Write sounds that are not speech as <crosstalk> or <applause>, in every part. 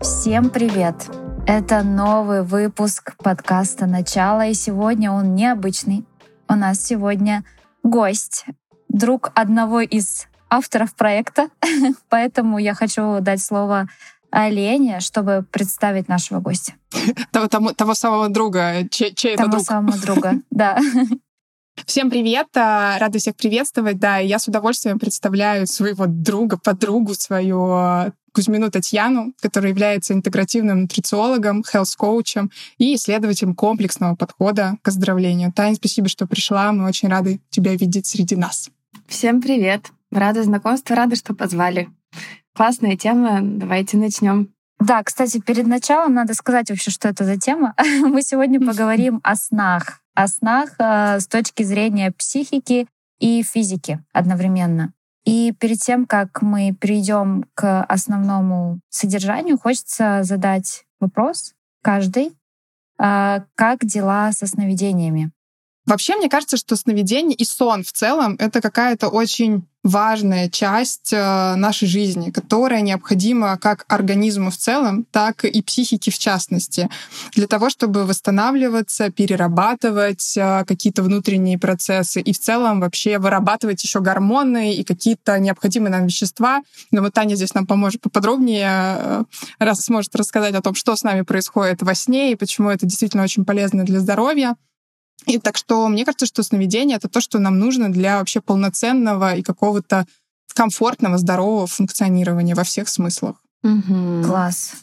Всем привет! Это новый выпуск подкаста «Начало», и сегодня он необычный. У нас сегодня гость, друг одного из авторов проекта, <laughs> поэтому я хочу дать слово Лене, чтобы представить нашего гостя. <laughs> Того, того, того самого друга, чей, чей того это друг? Того самого друга, <laughs> да. Всем привет! А, рада всех приветствовать. Да, я с удовольствием представляю своего друга, подругу, свою а, Кузьмину Татьяну, которая является интегративным нутрициологом, health-коучем и исследователем комплексного подхода к оздоровлению. Таня, спасибо, что пришла. Мы очень рады тебя видеть среди нас. Всем привет! Рада знакомству, рада, что позвали. Классная тема, давайте начнем. Да, кстати, перед началом надо сказать вообще, что это за тема. <laughs> Мы сегодня поговорим о снах о снах э, с точки зрения психики и физики одновременно. И перед тем, как мы перейдем к основному содержанию, хочется задать вопрос каждый. Э, как дела со сновидениями? Вообще, мне кажется, что сновидение и сон в целом — это какая-то очень важная часть э, нашей жизни, которая необходима как организму в целом, так и психике в частности, для того, чтобы восстанавливаться, перерабатывать э, какие-то внутренние процессы и в целом вообще вырабатывать еще гормоны и какие-то необходимые нам вещества. Но вот Таня здесь нам поможет поподробнее, э, раз сможет рассказать о том, что с нами происходит во сне и почему это действительно очень полезно для здоровья. И так что мне кажется, что сновидение — это то, что нам нужно для вообще полноценного и какого-то комфортного, здорового функционирования во всех смыслах. Угу. Класс.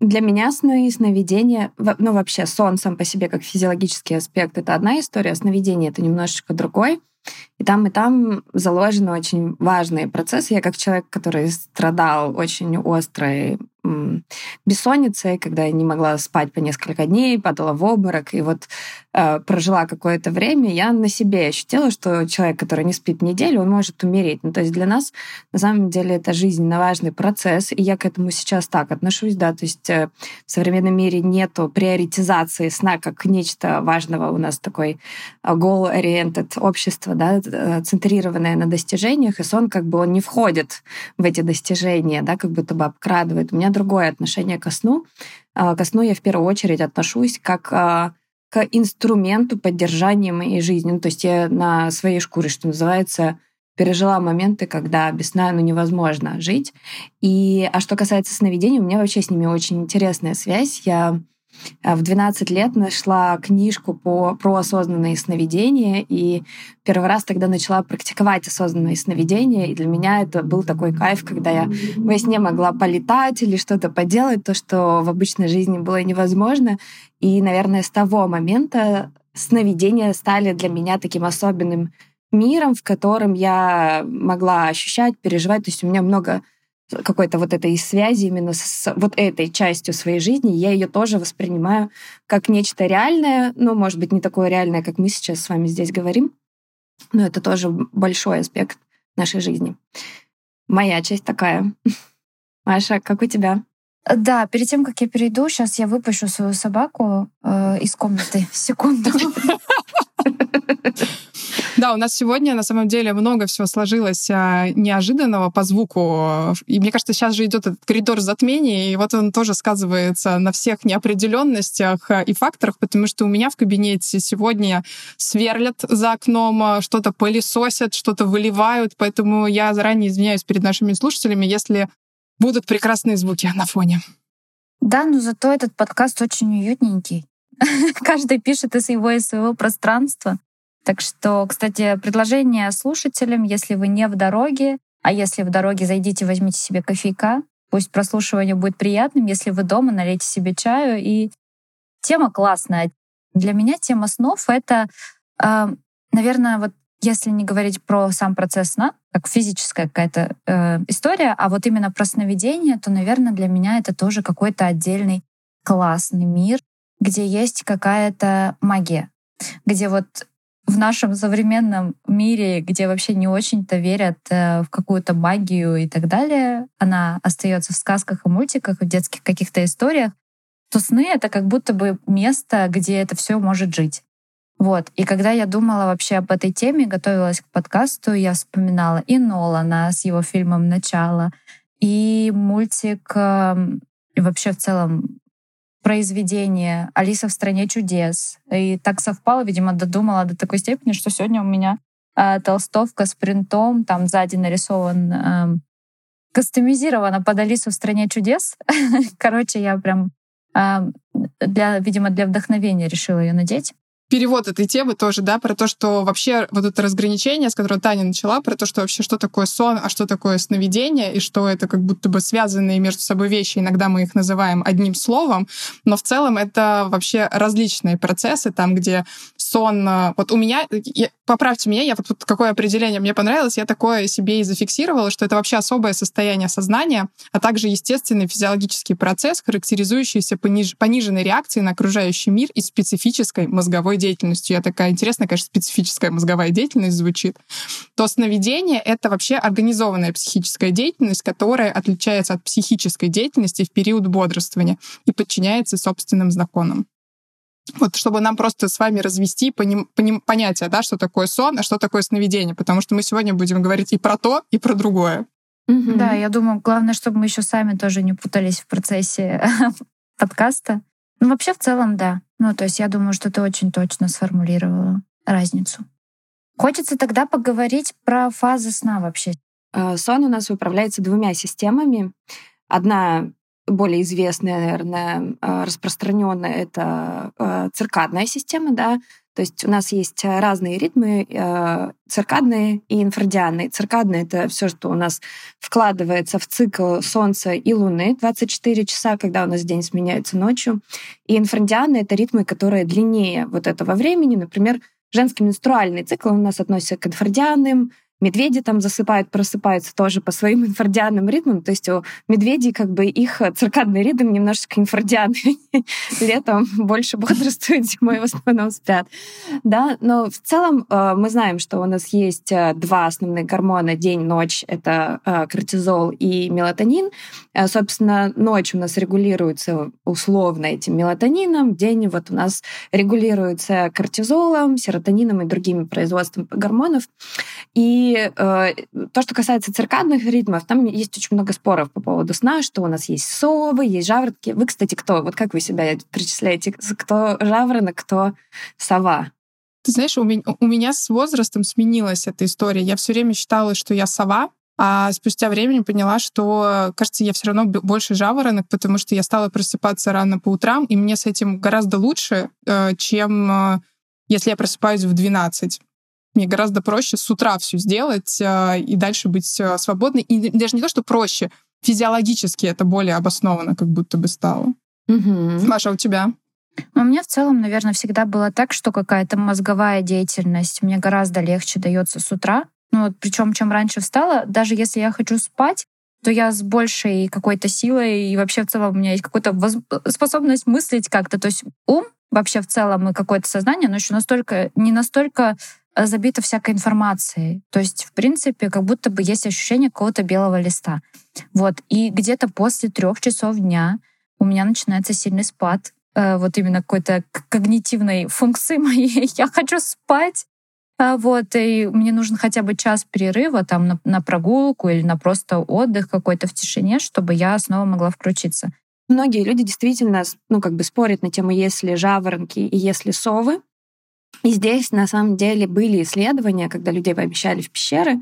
Для меня сны и сновидения, ну вообще сон сам по себе как физиологический аспект, это одна история, а сновидение — это немножечко другой. И там, и там заложены очень важные процессы. Я как человек, который страдал очень острой бессонницей, когда я не могла спать по несколько дней, падала в обморок, и вот прожила какое-то время, я на себе ощутила, что человек, который не спит неделю, он может умереть. Ну, то есть для нас на самом деле это жизненно важный процесс, и я к этому сейчас так отношусь, да, то есть э, в современном мире нету приоритизации сна как нечто важного. У нас такой э, goal-oriented общество, да, э, центрированное на достижениях, и сон как бы он не входит в эти достижения, да, как будто бы обкрадывает. У меня другое отношение ко сну. Ко сну я в первую очередь отношусь как к инструменту поддержания моей жизни. Ну, то есть я на своей шкуре, что называется, пережила моменты, когда без сна ну, невозможно жить. И, а что касается сновидений, у меня вообще с ними очень интересная связь. Я в 12 лет нашла книжку по, про осознанные сновидения, и первый раз тогда начала практиковать осознанные сновидения, и для меня это был такой кайф, когда я во сне могла полетать или что-то поделать, то, что в обычной жизни было невозможно. И, наверное, с того момента сновидения стали для меня таким особенным миром, в котором я могла ощущать, переживать. То есть у меня много какой-то вот этой связи именно с вот этой частью своей жизни, я ее тоже воспринимаю как нечто реальное, ну, может быть, не такое реальное, как мы сейчас с вами здесь говорим, но это тоже большой аспект нашей жизни. Моя часть такая. <laughs> Маша, как у тебя? Да, перед тем, как я перейду, сейчас я выпущу свою собаку э, из комнаты. <laughs> Секунду. Да, у нас сегодня на самом деле много всего сложилось а, неожиданного по звуку. И мне кажется, сейчас же идет этот коридор затмений, и вот он тоже сказывается на всех неопределенностях а, и факторах, потому что у меня в кабинете сегодня сверлят за окном, что-то пылесосят, что-то выливают, поэтому я заранее извиняюсь перед нашими слушателями, если будут прекрасные звуки на фоне. Да, но зато этот подкаст очень уютненький. <laughs> Каждый пишет из его из своего пространства. Так что, кстати, предложение слушателям, если вы не в дороге, а если в дороге, зайдите, возьмите себе кофейка, пусть прослушивание будет приятным. Если вы дома, налейте себе чаю. И тема классная. Для меня тема снов — это, э, наверное, вот если не говорить про сам процесс сна, как физическая какая-то э, история, а вот именно про сновидение, то, наверное, для меня это тоже какой-то отдельный классный мир, где есть какая-то магия, где вот в нашем современном мире, где вообще не очень-то верят э, в какую-то магию и так далее, она остается в сказках и мультиках, в детских каких-то историях, то сны — это как будто бы место, где это все может жить. Вот. И когда я думала вообще об этой теме, готовилась к подкасту, я вспоминала и Нолана с его фильмом «Начало», и мультик, эм, и вообще в целом произведение «Алиса в стране чудес». И так совпало, видимо, додумала до такой степени, что сегодня у меня э, толстовка с принтом, там сзади нарисован э, кастомизирована под Алису в стране чудес. <laughs> Короче, я прям э, для, видимо, для вдохновения решила ее надеть перевод этой темы тоже, да, про то, что вообще вот это разграничение, с которого Таня начала, про то, что вообще что такое сон, а что такое сновидение, и что это как будто бы связанные между собой вещи, иногда мы их называем одним словом, но в целом это вообще различные процессы, там, где сон... Э, вот у меня, я, поправьте меня, я вот, какое определение мне понравилось, я такое себе и зафиксировала, что это вообще особое состояние сознания, а также естественный физиологический процесс, характеризующийся пониж, пониженной реакцией на окружающий мир и специфической мозговой деятельностью. Я такая интересная, конечно, специфическая мозговая деятельность звучит. То сновидение — это вообще организованная психическая деятельность, которая отличается от психической деятельности в период бодрствования и подчиняется собственным законам. Вот чтобы нам просто с вами развести поним, поним, понятие, да, что такое сон, а что такое сновидение, потому что мы сегодня будем говорить и про то, и про другое. Mm-hmm. Да, я думаю, главное, чтобы мы еще сами тоже не путались в процессе <laughs> подкаста. Ну, вообще, в целом, да. Ну, то есть я думаю, что ты очень точно сформулировала разницу. Хочется тогда поговорить про фазы сна вообще. Э, сон у нас управляется двумя системами. Одна более известная, наверное, э, распространенная это э, циркадная система, да, то есть у нас есть разные ритмы, э, циркадные и инфрадианные. Циркадные — это все, что у нас вкладывается в цикл Солнца и Луны, 24 часа, когда у нас день сменяется ночью. И инфрадианные — это ритмы, которые длиннее вот этого времени. Например, женский менструальный цикл у нас относится к инфрадианным, Медведи там засыпают, просыпаются тоже по своим <laughs> инфрадианным ритмам. То есть у медведей как бы их циркадный ритм немножечко инфрадианный. <laughs> Летом больше бодрствуют, зимой в основном спят. Да, но в целом э, мы знаем, что у нас есть э, два основных гормона день-ночь. Это э, кортизол и мелатонин. Собственно, ночь у нас регулируется условно этим мелатонином, день вот у нас регулируется кортизолом, серотонином и другими производствами гормонов. И э, то, что касается циркадных ритмов, там есть очень много споров по поводу сна, что у нас есть совы, есть жаворонки. Вы, кстати, кто? Вот как вы себя причисляете? Кто жаворонок, кто сова? Ты знаешь, у меня, у меня с возрастом сменилась эта история. Я все время считала, что я сова, а спустя время поняла, что, кажется, я все равно больше жаворонок, потому что я стала просыпаться рано по утрам, и мне с этим гораздо лучше, э, чем э, если я просыпаюсь в 12. Мне гораздо проще с утра все сделать э, и дальше быть э, свободной. И даже не то, что проще, физиологически это более обоснованно как будто бы стало. Угу. Маша, у тебя? Ну, у меня в целом, наверное, всегда было так, что какая-то мозговая деятельность мне гораздо легче дается с утра. Ну вот причем чем раньше встала, даже если я хочу спать, то я с большей какой-то силой и вообще в целом у меня есть какая-то воз... способность мыслить как-то. То есть ум вообще в целом и какое-то сознание, но еще настолько не настолько Э, забито всякой информацией. То есть, в принципе, как будто бы есть ощущение какого-то белого листа. Вот. И где-то после трех часов дня у меня начинается сильный спад э, вот именно какой-то когнитивной функции <laughs> моей. Я хочу спать. А вот, и мне нужен хотя бы час перерыва там на, на прогулку или на просто отдых какой-то в тишине, чтобы я снова могла включиться. Многие люди действительно, ну, как бы спорят на тему, если жаворонки и если совы. И здесь, на самом деле, были исследования, когда людей помещали в пещеры,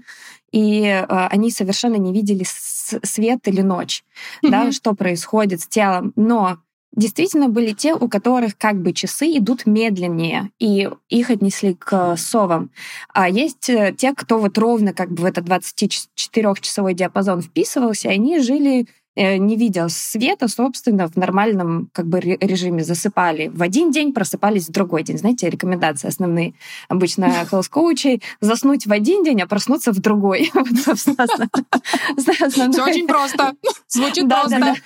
и э, они совершенно не видели свет или ночь, mm-hmm. да, что происходит с телом. Но действительно были те, у которых как бы часы идут медленнее, и их отнесли к совам. А есть э, те, кто вот ровно как бы в этот 24-часовой диапазон вписывался, и они жили не видел света, собственно, в нормальном как бы режиме засыпали в один день, просыпались в другой день. Знаете, рекомендации основные обычно <laughs> health-коучей — заснуть в один день, а проснуться в другой. <laughs> Все очень просто. Звучит просто.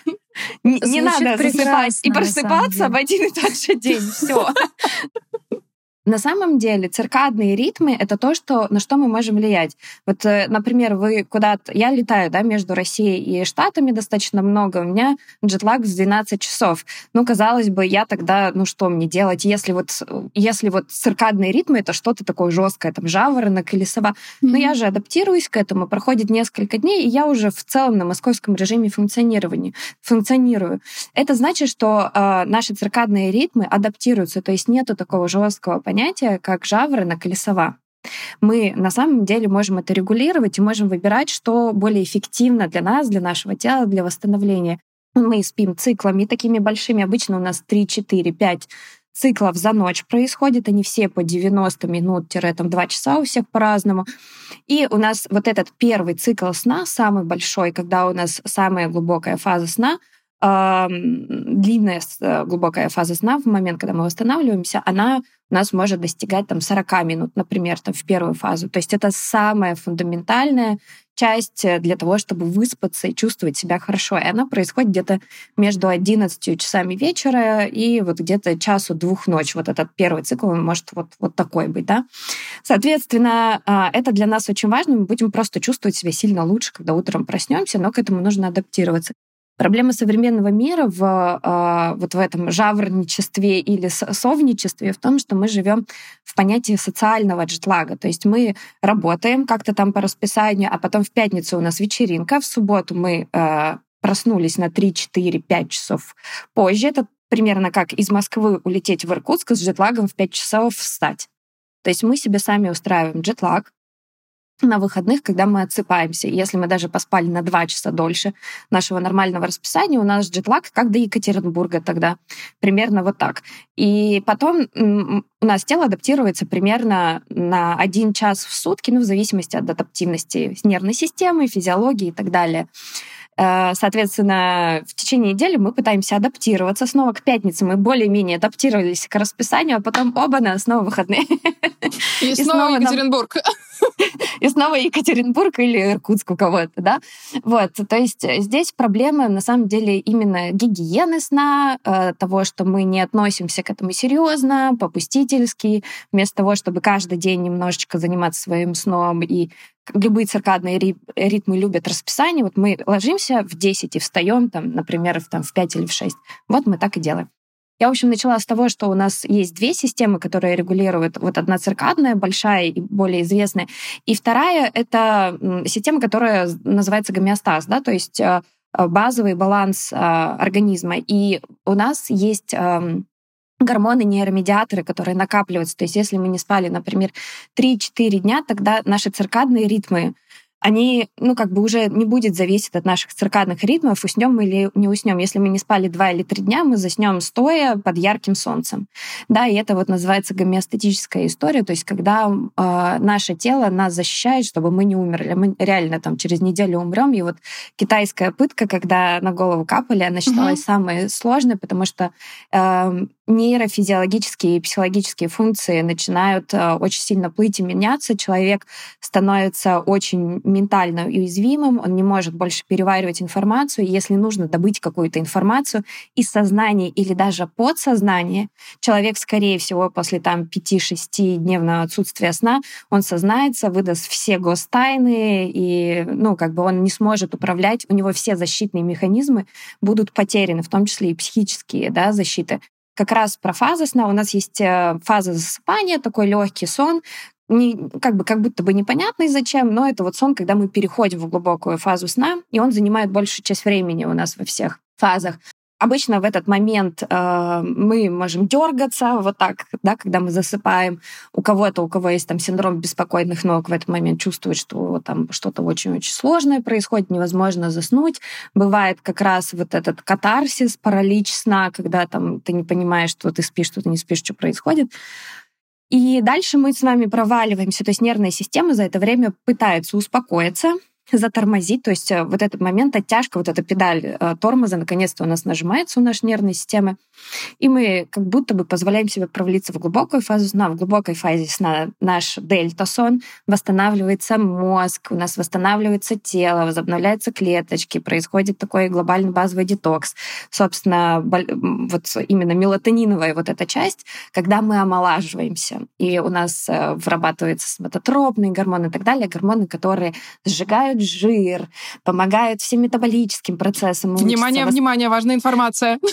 Не надо засыпать и просыпаться в один и тот же день. Все. <laughs> На самом деле циркадные ритмы — это то, что, на что мы можем влиять. Вот, э, например, вы куда-то... Я летаю да, между Россией и Штатами достаточно много. У меня джетлаг в 12 часов. Ну, казалось бы, я тогда, ну что мне делать, если вот, если вот циркадные ритмы — это что-то такое жесткое, там, жаворонок или сова. Mm-hmm. Но я же адаптируюсь к этому, проходит несколько дней, и я уже в целом на московском режиме функционирования функционирую. Это значит, что э, наши циркадные ритмы адаптируются, то есть нету такого жесткого понятия, понятие, как жаворонок или сова. Мы на самом деле можем это регулировать и можем выбирать, что более эффективно для нас, для нашего тела, для восстановления. Мы спим циклами такими большими. Обычно у нас 3, 4, 5 циклов за ночь происходит. Они все по 90 минут-2 часа у всех по-разному. И у нас вот этот первый цикл сна, самый большой, когда у нас самая глубокая фаза сна, длинная э, глубокая фаза сна в момент, когда мы восстанавливаемся, она у нас может достигать там 40 минут, например, там, в первую фазу. То есть это самая фундаментальная часть э, для того, чтобы выспаться и чувствовать себя хорошо. И она происходит где-то между 11 часами вечера и вот где-то часу-двух ночи. Вот этот первый цикл, он может вот, вот такой быть, да. Соответственно, а, это для нас очень важно. Мы будем просто чувствовать себя сильно лучше, когда утром проснемся, но к этому нужно адаптироваться. Проблема современного мира в э, вот в этом жаворничестве или совничестве в том, что мы живем в понятии социального джетлага. То есть мы работаем как-то там по расписанию, а потом в пятницу у нас вечеринка, в субботу мы э, проснулись на 3, 4, 5 часов позже. Это примерно как из Москвы улететь в Иркутск с джетлагом в 5 часов встать. То есть мы себе сами устраиваем джетлаг, на выходных, когда мы отсыпаемся. Если мы даже поспали на два часа дольше нашего нормального расписания, у нас джетлаг как до Екатеринбурга тогда. Примерно вот так. И потом у нас тело адаптируется примерно на один час в сутки, ну, в зависимости от адаптивности нервной системы, физиологии и так далее. Э, соответственно, в течение недели мы пытаемся адаптироваться. Снова к пятнице мы более-менее адаптировались к расписанию, а потом оба на снова выходные. И, <laughs> и снова, снова Екатеринбург. Нам... <laughs> И снова Екатеринбург или Иркутск у кого-то, да? Вот, то есть здесь проблема на самом деле именно гигиены сна, э, того, что мы не относимся к этому серьезно, попустительски, вместо того, чтобы каждый день немножечко заниматься своим сном и любые циркадные ритмы любят расписание. Вот мы ложимся в 10 и встаем, там, например, в, там, в 5 или в 6. Вот мы так и делаем. Я, в общем, начала с того, что у нас есть две системы, которые регулируют. Вот одна циркадная, большая и более известная. И вторая — это система, которая называется гомеостаз, да, то есть э, базовый баланс э, организма. И у нас есть эм, гормоны, нейромедиаторы, которые накапливаются. То есть если мы не спали, например, 3-4 дня, тогда наши циркадные ритмы они, ну, как бы уже не будет зависеть от наших циркадных ритмов, уснем мы или не уснем. Если мы не спали два или три дня, мы заснем стоя под ярким солнцем. Да, и это вот называется гомеостатическая история, то есть когда э, наше тело нас защищает, чтобы мы не умерли. Мы реально там через неделю умрем. И вот китайская пытка, когда на голову капали, она считалась mm-hmm. самой сложной, потому что э, нейрофизиологические и психологические функции начинают э, очень сильно плыть и меняться. Человек становится очень ментально уязвимым, он не может больше переваривать информацию. Если нужно добыть какую-то информацию из сознания или даже подсознания, человек, скорее всего, после там 5-6 дневного отсутствия сна, он сознается, выдаст все гостайны, и, ну, как бы он не сможет управлять, у него все защитные механизмы будут потеряны, в том числе и психические да, защиты как раз про фазы сна. У нас есть э, фаза засыпания, такой легкий сон, не, как бы как будто бы непонятный зачем, но это вот сон, когда мы переходим в глубокую фазу сна, и он занимает большую часть времени у нас во всех фазах. Обычно в этот момент э, мы можем дергаться вот так, да, когда мы засыпаем. У кого-то, у кого есть там синдром беспокойных ног, в этот момент чувствует, что там что-то очень-очень сложное происходит, невозможно заснуть. Бывает как раз вот этот катарсис, паралич сна, когда там ты не понимаешь, что ты спишь, что ты не спишь, что происходит. И дальше мы с вами проваливаемся, то есть нервная система за это время пытается успокоиться, затормозить, то есть э, вот этот момент оттяжка, вот эта педаль э, тормоза наконец-то у нас нажимается у нашей нервной системы, и мы как будто бы позволяем себе провалиться в глубокую фазу сна. В глубокой фазе сна наш дельта-сон, восстанавливается мозг, у нас восстанавливается тело, возобновляются клеточки, происходит такой глобальный базовый детокс. Собственно, вот именно мелатониновая вот эта часть, когда мы омолаживаемся, и у нас э, вырабатывается соматотропные гормоны и так далее, гормоны, которые сжигают жир, помогают всем метаболическим процессам. Внимание, внимание, важная информация. <laughs>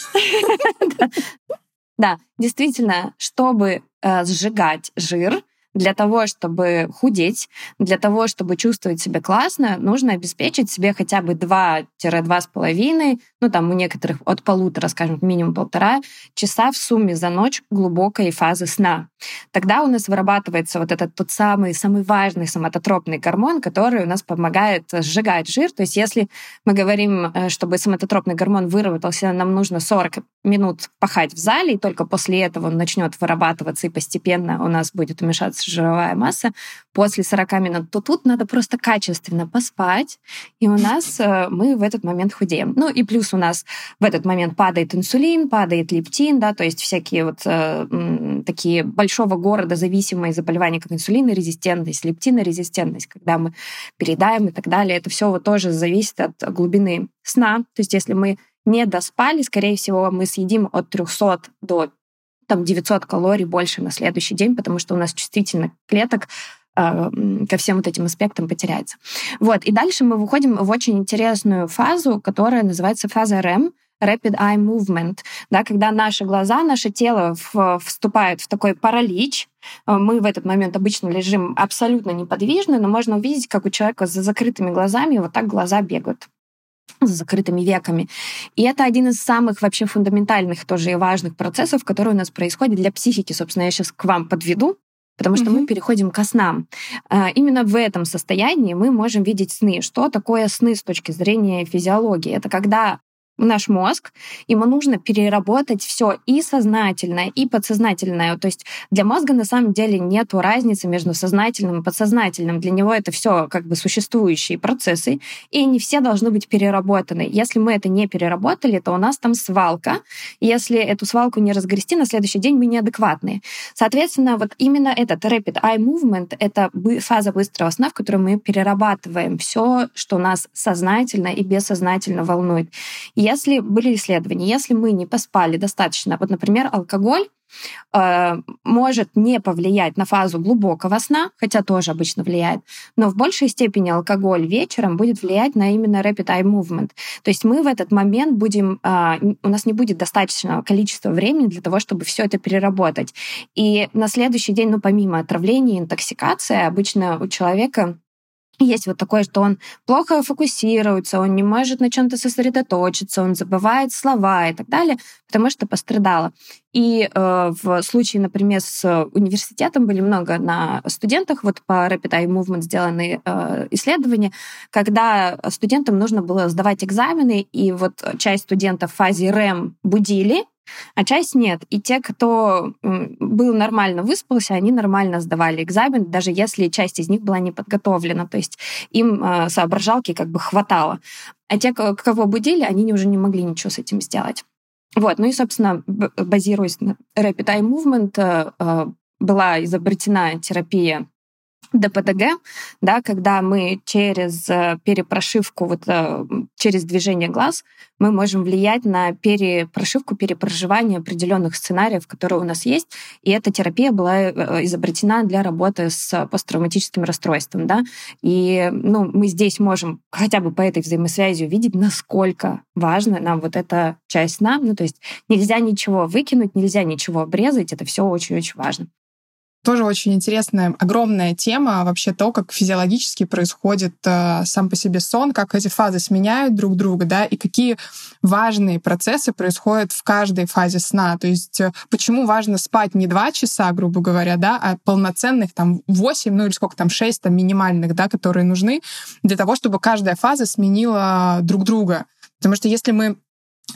Да, действительно, чтобы э, сжигать жир, для того, чтобы худеть, для того, чтобы чувствовать себя классно, нужно обеспечить себе хотя бы 2-2,5, ну там у некоторых от полутора, скажем, минимум полтора часа в сумме за ночь глубокой фазы сна. Тогда у нас вырабатывается вот этот тот самый, самый важный соматотропный гормон, который у нас помогает сжигать жир. То есть если мы говорим, э, чтобы соматотропный гормон выработался, нам нужно 40 минут пахать в зале, и только после этого он начнет вырабатываться, и постепенно у нас будет уменьшаться жировая масса после 40 минут, то тут надо просто качественно поспать, и у нас э, мы в этот момент худеем. Ну и плюс у нас в этот момент падает инсулин, падает лептин, да, то есть всякие вот э, такие большого города зависимые заболевания, как инсулинорезистентность, лептинорезистентность, когда мы передаем и так далее, это все вот тоже зависит от глубины сна. То есть если мы не доспали, скорее всего, мы съедим от 300 до там 900 калорий больше на следующий день, потому что у нас чувствительных клеток э, ко всем вот этим аспектам потеряется. Вот. И дальше мы выходим в очень интересную фазу, которая называется фаза REM, Rapid Eye Movement, да, когда наши глаза, наше тело в, вступает в такой паралич. Э, мы в этот момент обычно лежим абсолютно неподвижно, но можно увидеть, как у человека за закрытыми глазами вот так глаза бегают с закрытыми веками. И это один из самых вообще фундаментальных тоже и важных процессов, которые у нас происходят для психики. Собственно, я сейчас к вам подведу, потому что mm-hmm. мы переходим ко снам. А, именно в этом состоянии мы можем видеть сны. Что такое сны с точки зрения физиологии? Это когда наш мозг, ему нужно переработать все и сознательное, и подсознательное. То есть для мозга на самом деле нет разницы между сознательным и подсознательным. Для него это все как бы существующие процессы, и они все должны быть переработаны. Если мы это не переработали, то у нас там свалка. Если эту свалку не разгрести, на следующий день мы неадекватные. Соответственно, вот именно этот rapid eye movement — это фаза быстрого сна, в которой мы перерабатываем все, что нас сознательно и бессознательно волнует. Если были исследования, если мы не поспали достаточно, вот, например, алкоголь э, может не повлиять на фазу глубокого сна, хотя тоже обычно влияет, но в большей степени алкоголь вечером будет влиять на именно rapid eye movement. То есть мы в этот момент будем, э, у нас не будет достаточного количества времени для того, чтобы все это переработать. И на следующий день, ну помимо отравления, интоксикации, обычно у человека есть вот такое, что он плохо фокусируется, он не может на чем-то сосредоточиться, он забывает слова и так далее, потому что пострадало. И э, в случае, например, с университетом были много на студентах, вот по Rapid Eye Movement сделаны э, исследования, когда студентам нужно было сдавать экзамены, и вот часть студентов в фазе REM будили, а часть нет. И те, кто был нормально выспался, они нормально сдавали экзамен, даже если часть из них была не подготовлена. То есть им э, соображалки как бы хватало. А те, кого будили, они уже не могли ничего с этим сделать. Вот, ну и, собственно, базируясь на Rapid Eye Movement, э, э, была изобретена терапия ДПДГ, да, когда мы через э, перепрошивку, вот, э, через движение глаз, мы можем влиять на перепрошивку, перепроживание определенных сценариев, которые у нас есть. И эта терапия была э, изобретена для работы с посттравматическим расстройством. Да? И ну, мы здесь можем хотя бы по этой взаимосвязи увидеть, насколько важна нам вот эта часть сна. Ну, то есть нельзя ничего выкинуть, нельзя ничего обрезать. Это все очень-очень важно. Тоже очень интересная, огромная тема вообще то, как физиологически происходит э, сам по себе сон, как эти фазы сменяют друг друга, да, и какие важные процессы происходят в каждой фазе сна. То есть э, почему важно спать не два часа, грубо говоря, да, а полноценных там 8, ну или сколько там, 6 там минимальных, да, которые нужны для того, чтобы каждая фаза сменила друг друга. Потому что если мы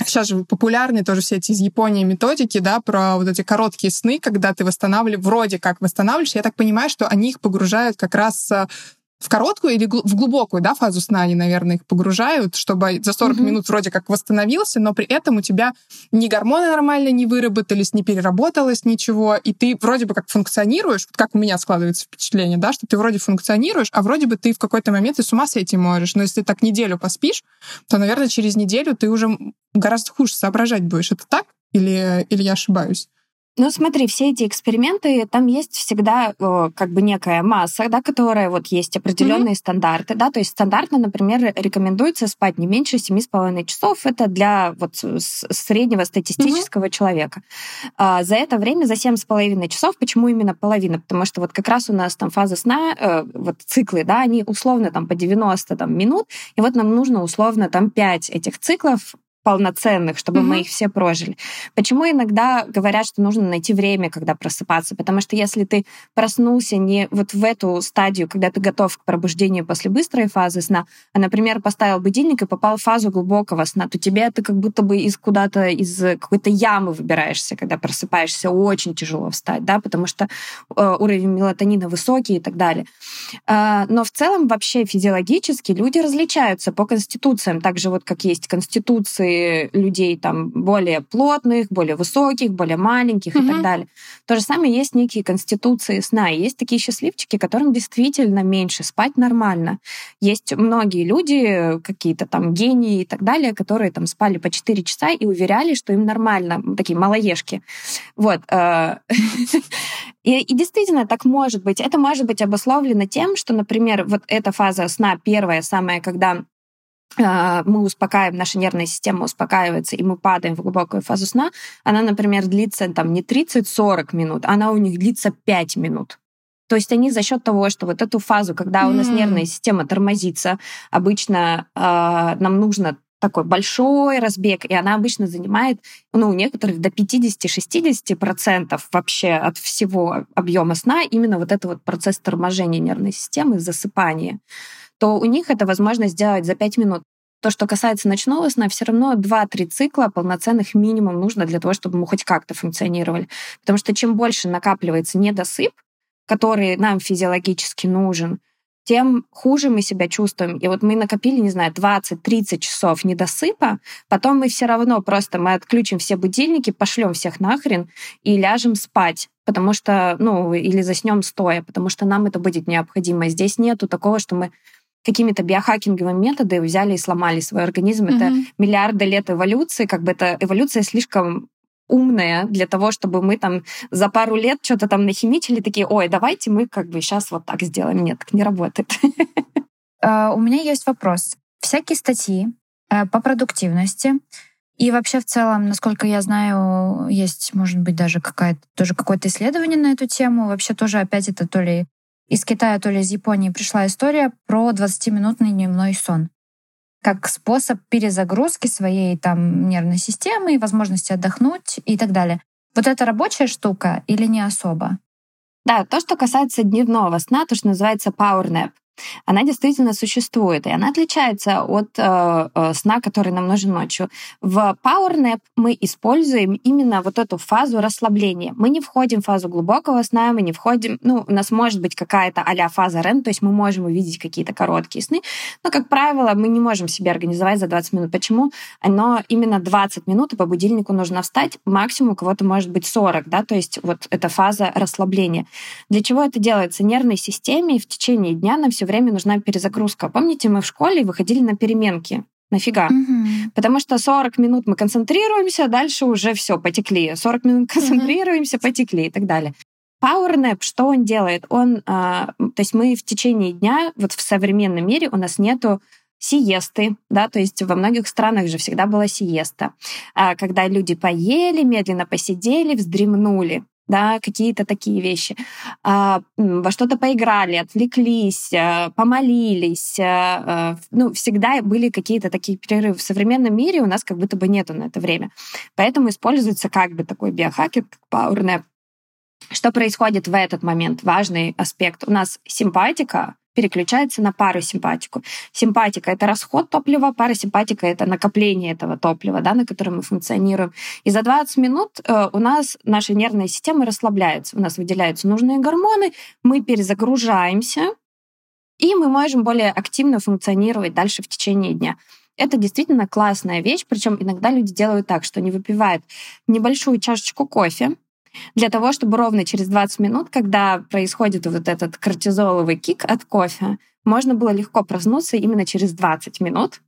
Сейчас же популярны тоже все эти из Японии методики, да, про вот эти короткие сны, когда ты восстанавливаешь, вроде как восстанавливаешь. Я так понимаю, что они их погружают как раз в короткую или в глубокую да, фазу сна они, наверное, их погружают, чтобы за 40 mm-hmm. минут вроде как восстановился, но при этом у тебя ни гормоны нормально не выработались, не переработалось ничего, и ты вроде бы как функционируешь, вот как у меня складывается впечатление, да, что ты вроде функционируешь, а вроде бы ты в какой-то момент и с ума сойти можешь. Но если ты так неделю поспишь, то, наверное, через неделю ты уже гораздо хуже соображать будешь. Это так? Или, или я ошибаюсь? Ну, смотри, все эти эксперименты, там есть всегда э, как бы некая масса, да, которая вот есть определенные mm-hmm. стандарты, да, то есть стандартно, например, рекомендуется спать не меньше 7,5 часов, это для вот среднего статистического mm-hmm. человека. А за это время, за 7,5 часов, почему именно половина? Потому что вот как раз у нас там фаза сна, э, вот циклы, да, они условно там по 90 там, минут, и вот нам нужно условно там 5 этих циклов полноценных, чтобы угу. мы их все прожили. Почему иногда говорят, что нужно найти время, когда просыпаться? Потому что если ты проснулся не вот в эту стадию, когда ты готов к пробуждению после быстрой фазы сна, а, например, поставил будильник и попал в фазу глубокого сна, то тебе ты как будто бы из куда-то, из какой-то ямы выбираешься, когда просыпаешься, очень тяжело встать, да, потому что э, уровень мелатонина высокий и так далее. Э, но в целом вообще физиологически люди различаются по конституциям, так же вот как есть конституции людей там более плотных, более высоких, более маленьких mm-hmm. и так далее. То же самое есть некие конституции сна. Есть такие счастливчики, которым действительно меньше спать нормально. Есть многие люди, какие-то там гении и так далее, которые там спали по 4 часа и уверяли, что им нормально, такие малоежки. Вот. Э, <laughs> и, и действительно так может быть. Это может быть обусловлено тем, что, например, вот эта фаза сна первая, самая, когда мы успокаиваем, наша нервная система успокаивается, и мы падаем в глубокую фазу сна, она, например, длится там не 30-40 минут, она у них длится 5 минут. То есть они за счет того, что вот эту фазу, когда у нас нервная система тормозится, обычно э, нам нужно такой большой разбег, и она обычно занимает, ну, у некоторых до 50-60% вообще от всего объема сна именно вот это вот процесс торможения нервной системы, засыпания то у них это возможно сделать за 5 минут. То, что касается ночного сна, все равно 2-3 цикла полноценных минимум нужно для того, чтобы мы хоть как-то функционировали. Потому что чем больше накапливается недосып, который нам физиологически нужен, тем хуже мы себя чувствуем. И вот мы накопили, не знаю, 20-30 часов недосыпа, потом мы все равно просто мы отключим все будильники, пошлем всех нахрен и ляжем спать потому что, ну, или заснем стоя, потому что нам это будет необходимо. Здесь нету такого, что мы какими-то биохакинговыми методами взяли и сломали свой организм. Mm-hmm. Это миллиарды лет эволюции, как бы эта эволюция слишком умная для того, чтобы мы там за пару лет что-то там нахимичили, такие, ой, давайте мы как бы сейчас вот так сделаем. Нет, так не работает. Uh, <laughs> у меня есть вопрос. Всякие статьи uh, по продуктивности и вообще в целом, насколько я знаю, есть, может быть, даже какая-то тоже какое-то исследование на эту тему. Вообще тоже опять это то ли из Китая, то ли из Японии пришла история про 20-минутный дневной сон как способ перезагрузки своей там нервной системы и возможности отдохнуть и так далее. Вот это рабочая штука или не особо? Да, то, что касается дневного сна, то, что называется power nap, она действительно существует, и она отличается от э, э, сна, который нам нужен ночью. В Power Nap мы используем именно вот эту фазу расслабления. Мы не входим в фазу глубокого сна, мы не входим, ну, у нас может быть какая-то а фаза REM, то есть мы можем увидеть какие-то короткие сны, но, как правило, мы не можем себе организовать за 20 минут. Почему? Оно именно 20 минут, и по будильнику нужно встать, максимум у кого-то может быть 40, да, то есть вот эта фаза расслабления. Для чего это делается? Нервной системе в течение дня нам все время нужна перезагрузка. Помните, мы в школе выходили на переменки. Нафига? Угу. Потому что 40 минут мы концентрируемся, дальше уже все, потекли. 40 минут концентрируемся, угу. потекли и так далее. PowerNap, что он делает? Он, а, то есть мы в течение дня, вот в современном мире у нас нету сиесты, да, то есть во многих странах же всегда была сиеста, а, когда люди поели, медленно посидели, вздремнули да, какие-то такие вещи. А, во что-то поиграли, отвлеклись, а, помолились. А, ну, всегда были какие-то такие перерывы. В современном мире у нас как будто бы нету на это время. Поэтому используется как бы такой биохакер, как PowerNap. Что происходит в этот момент? Важный аспект. У нас симпатика, переключается на парасимпатику. Симпатика — это расход топлива, парасимпатика — это накопление этого топлива, да, на котором мы функционируем. И за 20 минут э, у нас наша нервная система расслабляется, у нас выделяются нужные гормоны, мы перезагружаемся, и мы можем более активно функционировать дальше в течение дня. Это действительно классная вещь, причем иногда люди делают так, что они выпивают небольшую чашечку кофе, для того, чтобы ровно через 20 минут, когда происходит вот этот кортизоловый кик от кофе, можно было легко проснуться именно через 20 минут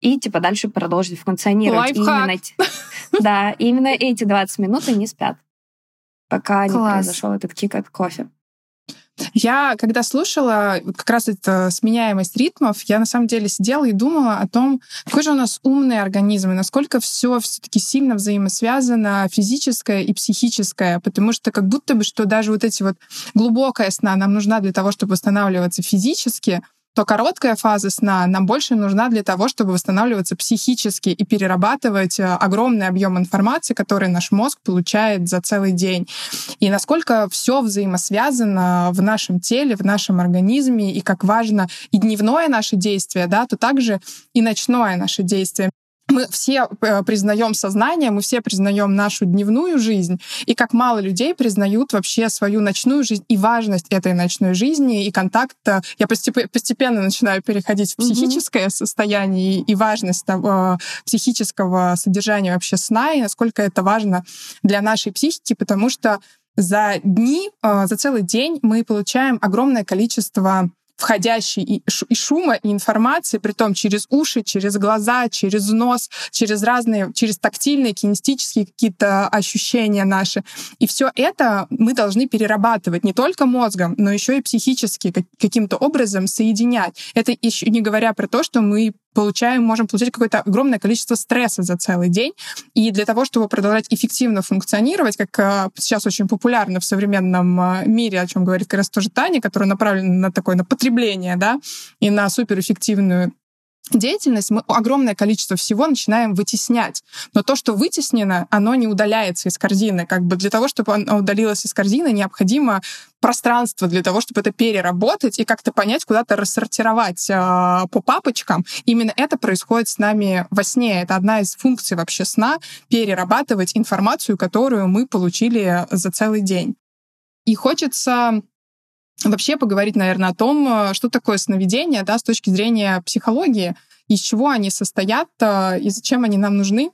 и типа дальше продолжить функционировать. Лайфхак. Именно, <laughs> да, именно эти 20 минут они спят, пока Класс. не произошел этот кик от кофе. Я, когда слушала как раз эту сменяемость ритмов, я на самом деле сидела и думала о том, какой же у нас умный организм, и насколько все все-таки сильно взаимосвязано физическое и психическое, потому что как будто бы, что даже вот эти вот глубокая сна нам нужна для того, чтобы восстанавливаться физически, то короткая фаза сна нам больше нужна для того, чтобы восстанавливаться психически и перерабатывать э, огромный объем информации, который наш мозг получает за целый день. И насколько все взаимосвязано в нашем теле, в нашем организме, и как важно и дневное наше действие, да, то также и ночное наше действие мы все э, признаем сознание, мы все признаем нашу дневную жизнь, и как мало людей признают вообще свою ночную жизнь и важность этой ночной жизни и контакта. Я постепенно начинаю переходить в психическое mm-hmm. состояние и важность того, психического содержания вообще сна, и насколько это важно для нашей психики, потому что за дни, э, за целый день мы получаем огромное количество входящей и, шума, и информации, при том через уши, через глаза, через нос, через разные, через тактильные, кинестические какие-то ощущения наши. И все это мы должны перерабатывать не только мозгом, но еще и психически каким-то образом соединять. Это еще не говоря про то, что мы получаем, можем получить какое-то огромное количество стресса за целый день. И для того, чтобы продолжать эффективно функционировать, как э, сейчас очень популярно в современном э, мире, о чем говорит как раз тоже Таня, которая направлена на такое на потребление, да, и на суперэффективную деятельность, мы огромное количество всего начинаем вытеснять. Но то, что вытеснено, оно не удаляется из корзины. Как бы для того, чтобы оно удалилось из корзины, необходимо пространство для того, чтобы это переработать и как-то понять, куда-то рассортировать э, по папочкам. Именно это происходит с нами во сне. Это одна из функций вообще сна — перерабатывать информацию, которую мы получили за целый день. И хочется вообще поговорить, наверное, о том, э, что такое сновидение, да, с точки зрения психологии, из чего они состоят э, и зачем они нам нужны.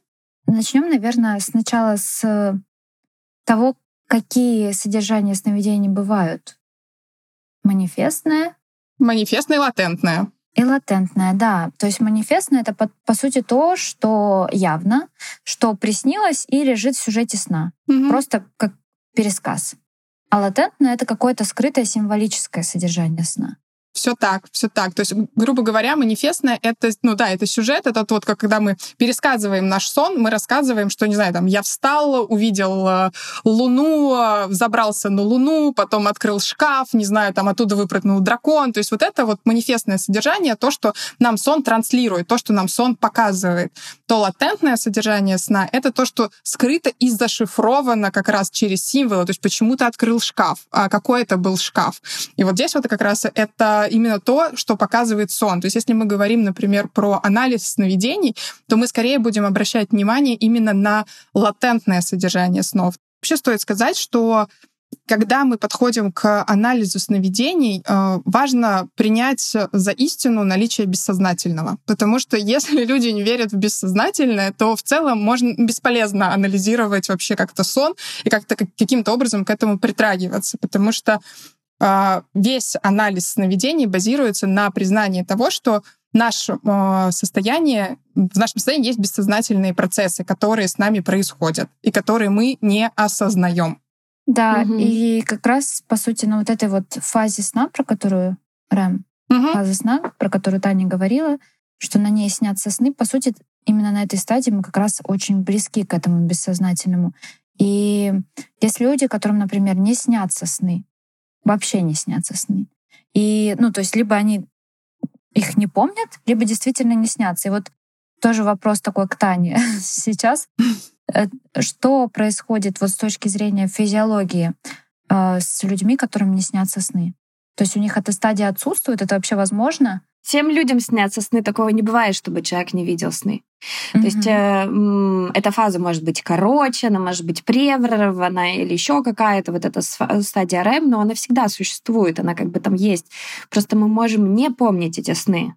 Начнем, наверное, сначала с того, какие содержания сновидений бывают. Манифестное. Манифестное и латентное. И латентное, да. То есть манифестное — это, по, по сути, то, что явно, что приснилось и лежит в сюжете сна. Угу. Просто как пересказ. А латентное — это какое-то скрытое символическое содержание сна. Все так, все так. То есть, грубо говоря, манифестное — это, ну да, это сюжет, это вот, как когда мы пересказываем наш сон, мы рассказываем, что, не знаю, там, я встал, увидел э, луну, э, забрался на луну, потом открыл шкаф, не знаю, там, оттуда выпрыгнул дракон. То есть вот это вот манифестное содержание, то, что нам сон транслирует, то, что нам сон показывает. То латентное содержание сна — это то, что скрыто и зашифровано как раз через символы. То есть почему ты открыл шкаф, а какой это был шкаф. И вот здесь вот как раз это именно то, что показывает сон. То есть если мы говорим, например, про анализ сновидений, то мы скорее будем обращать внимание именно на латентное содержание снов. Вообще стоит сказать, что когда мы подходим к анализу сновидений, э, важно принять за истину наличие бессознательного. Потому что <laughs> если люди не верят в бессознательное, то в целом можно бесполезно анализировать вообще как-то сон и как-то каким-то образом к этому притрагиваться. Потому что а, весь анализ сновидений базируется на признании того, что наше а, состояние, в нашем состоянии есть бессознательные процессы, которые с нами происходят и которые мы не осознаем. Да, угу. и как раз, по сути, на вот этой вот фазе сна, про которую Рэм, угу. фаза сна, про которую Таня говорила, что на ней снятся сны, по сути, именно на этой стадии мы как раз очень близки к этому бессознательному. И есть люди, которым, например, не снятся сны, вообще не снятся сны. И, ну, то есть либо они их не помнят, либо действительно не снятся. И вот тоже вопрос такой к Тане <laughs> сейчас. Э, что происходит вот с точки зрения физиологии э, с людьми, которым не снятся сны? То есть у них эта стадия отсутствует, это вообще возможно? Всем людям снятся сны. Такого не бывает, чтобы человек не видел сны. Mm-hmm. То есть э, эта фаза может быть короче, она может быть прервана или еще какая-то вот эта стадия РЭМ, но она всегда существует, она как бы там есть. Просто мы можем не помнить эти сны.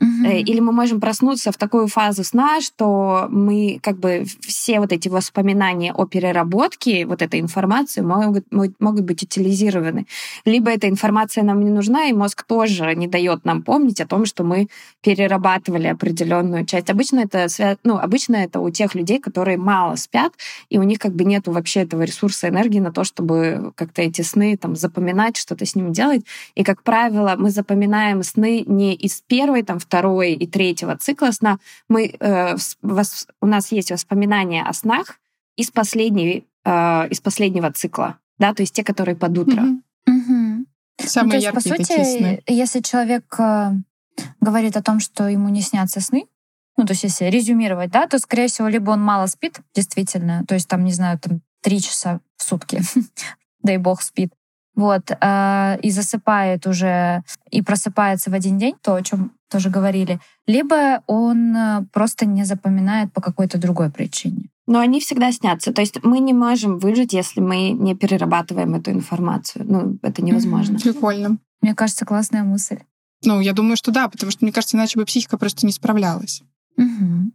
Угу. Или мы можем проснуться в такую фазу сна, что мы как бы все вот эти воспоминания о переработке вот этой информации могут, могут быть утилизированы. Либо эта информация нам не нужна, и мозг тоже не дает нам помнить о том, что мы перерабатывали определенную часть. Обычно это, ну, обычно это у тех людей, которые мало спят, и у них как бы нету вообще этого ресурса энергии на то, чтобы как-то эти сны там запоминать, что-то с ними делать. И, как правило, мы запоминаем сны не из первой, там, второй и третьего цикла сна, мы, э, вас, у нас есть воспоминания о снах из, последней, э, из последнего цикла, да, то есть те, которые под утро. Mm-hmm. Самые ну, то есть, по сути, сны. если человек э, говорит о том, что ему не снятся сны, ну, то есть если резюмировать, да, то, скорее всего, либо он мало спит, действительно, то есть там, не знаю, там три часа в сутки, <laughs> дай бог спит, вот, э, и засыпает уже, и просыпается в один день, то, о чем тоже говорили, либо он э, просто не запоминает по какой-то другой причине. Но они всегда снятся. То есть мы не можем выжить, если мы не перерабатываем эту информацию. Ну, это невозможно. Прикольно. Мне кажется, классная мысль. Ну, я думаю, что да, потому что, мне кажется, иначе бы психика просто не справлялась. Угу.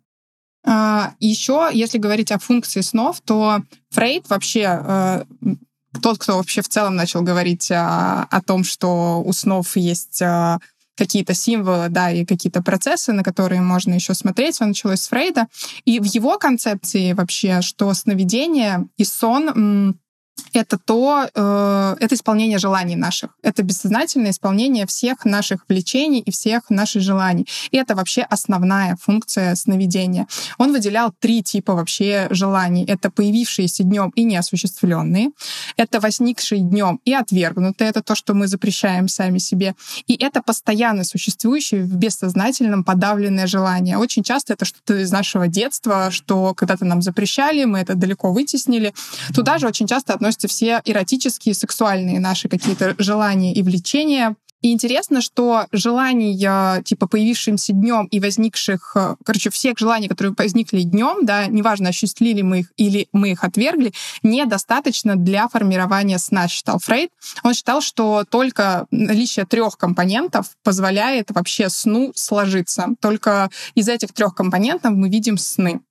А, еще, если говорить о функции снов, то Фрейд вообще э, тот, кто вообще в целом начал говорить о, о том, что у снов есть э, какие-то символы, да, и какие-то процессы, на которые можно еще смотреть. Все началось с Фрейда. И в его концепции вообще, что сновидение и сон это то, э, это исполнение желаний наших. Это бессознательное исполнение всех наших влечений и всех наших желаний. И это вообще основная функция сновидения. Он выделял три типа вообще желаний. Это появившиеся днем и неосуществленные. Это возникшие днем и отвергнутые. Это то, что мы запрещаем сами себе. И это постоянно существующее в бессознательном подавленное желание. Очень часто это что-то из нашего детства, что когда-то нам запрещали, мы это далеко вытеснили. Туда же очень часто относятся относятся все эротические, сексуальные наши какие-то желания и влечения. И интересно, что желаний, типа, появившимся днем и возникших, э, короче, всех желаний, которые возникли днем, да, неважно, осуществили мы их или мы их отвергли, недостаточно для формирования сна, считал Фрейд. Он считал, что только наличие трех компонентов позволяет вообще сну сложиться. Только из этих трех компонентов мы видим сны.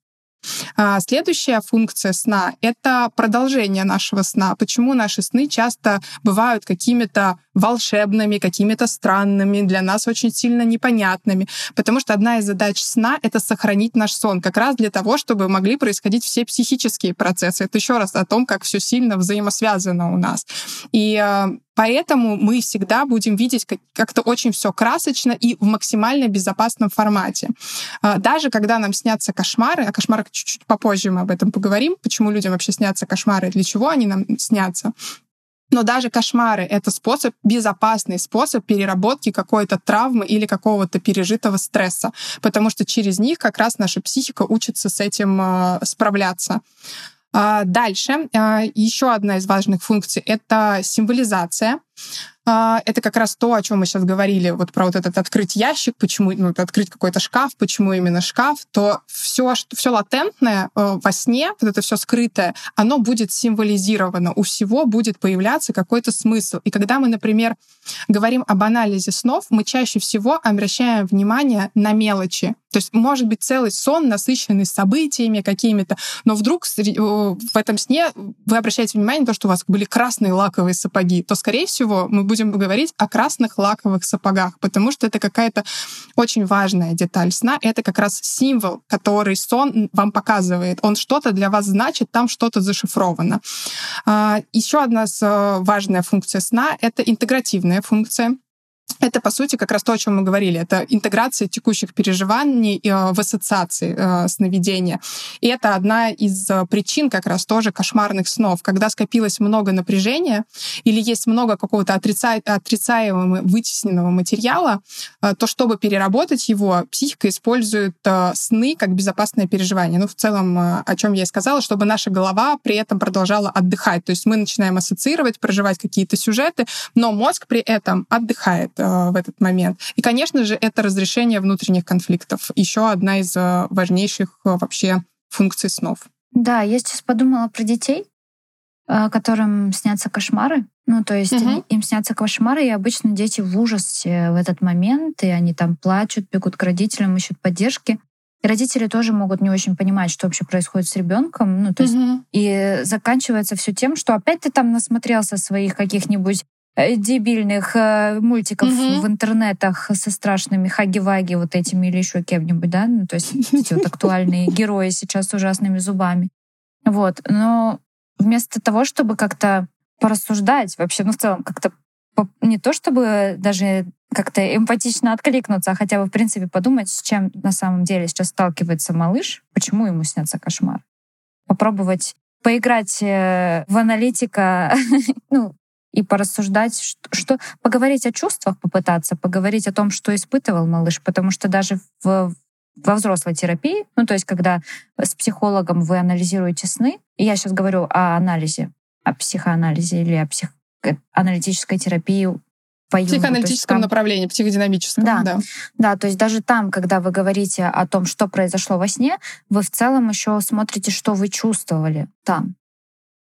А следующая функция сна — это продолжение нашего сна. Почему наши сны часто бывают какими-то волшебными, какими-то странными, для нас очень сильно непонятными. Потому что одна из задач сна — это сохранить наш сон, как раз для того, чтобы могли происходить все психические процессы. Это еще раз о том, как все сильно взаимосвязано у нас. И э, Поэтому мы всегда будем видеть как-то очень все красочно и в максимально безопасном формате. А, даже когда нам снятся кошмары, о кошмарах чуть-чуть попозже мы об этом поговорим, почему людям вообще снятся кошмары, для чего они нам снятся. Но даже кошмары — это способ, безопасный способ переработки какой-то травмы или какого-то пережитого стресса, потому что через них как раз наша психика учится с этим э, справляться. А, дальше а, еще одна из важных функций — это символизация. А, это как раз то, о чем мы сейчас говорили, вот про вот этот открыть ящик, почему, ну, открыть какой-то шкаф, почему именно шкаф, то все, что, все латентное э, во сне, вот это все скрытое, оно будет символизировано, у всего будет появляться какой-то смысл. И когда мы, например, говорим об анализе снов, мы чаще всего обращаем внимание на мелочи. То есть может быть целый сон, насыщенный событиями какими-то, но вдруг в этом сне вы обращаете внимание на то, что у вас были красные лаковые сапоги, то, скорее всего, мы будем будем говорить о красных лаковых сапогах, потому что это какая-то очень важная деталь сна. Это как раз символ, который сон вам показывает. Он что-то для вас значит, там что-то зашифровано. А, Еще одна э, важная функция сна — это интегративная функция. Это, по сути, как раз то, о чем мы говорили. Это интеграция текущих переживаний э, в ассоциации э, сновидения. И это одна из э, причин как раз тоже кошмарных снов. Когда скопилось много напряжения или есть много какого-то отрица... отрицаемого, вытесненного материала, то чтобы переработать его, психика использует сны как безопасное переживание. Ну, в целом, о чем я и сказала, чтобы наша голова при этом продолжала отдыхать. То есть мы начинаем ассоциировать, проживать какие-то сюжеты, но мозг при этом отдыхает в этот момент. И, конечно же, это разрешение внутренних конфликтов. Еще одна из важнейших вообще функций снов. Да, я сейчас подумала про детей, которым снятся кошмары. Ну, то есть угу. им снятся кошмары, и обычно дети в ужасе в этот момент, и они там плачут, бегут к родителям, ищут поддержки. И родители тоже могут не очень понимать, что вообще происходит с ребенком. Ну, то есть, угу. и заканчивается все тем, что опять ты там насмотрелся своих каких-нибудь э, дебильных э, мультиков угу. в интернетах со страшными хаги-ваги вот этими или еще кем-нибудь, да? Ну, то есть <laughs> эти вот актуальные герои сейчас с ужасными зубами. Вот. Но вместо того, чтобы как-то порассуждать вообще, ну, в целом, как-то не то чтобы даже как-то эмпатично откликнуться, а хотя бы, в принципе, подумать, с чем на самом деле сейчас сталкивается малыш, почему ему снятся кошмар. Попробовать поиграть э, в аналитика, <laughs> ну, и порассуждать, что, что поговорить о чувствах, попытаться поговорить о том, что испытывал малыш, потому что даже в, во взрослой терапии, ну то есть когда с психологом вы анализируете сны, и я сейчас говорю о анализе, о психоанализе или о психоаналитической терапии по Юнгу. Психоаналитическом там... направлении, психодинамическом. Да, да. Да, то есть даже там, когда вы говорите о том, что произошло во сне, вы в целом еще смотрите, что вы чувствовали там.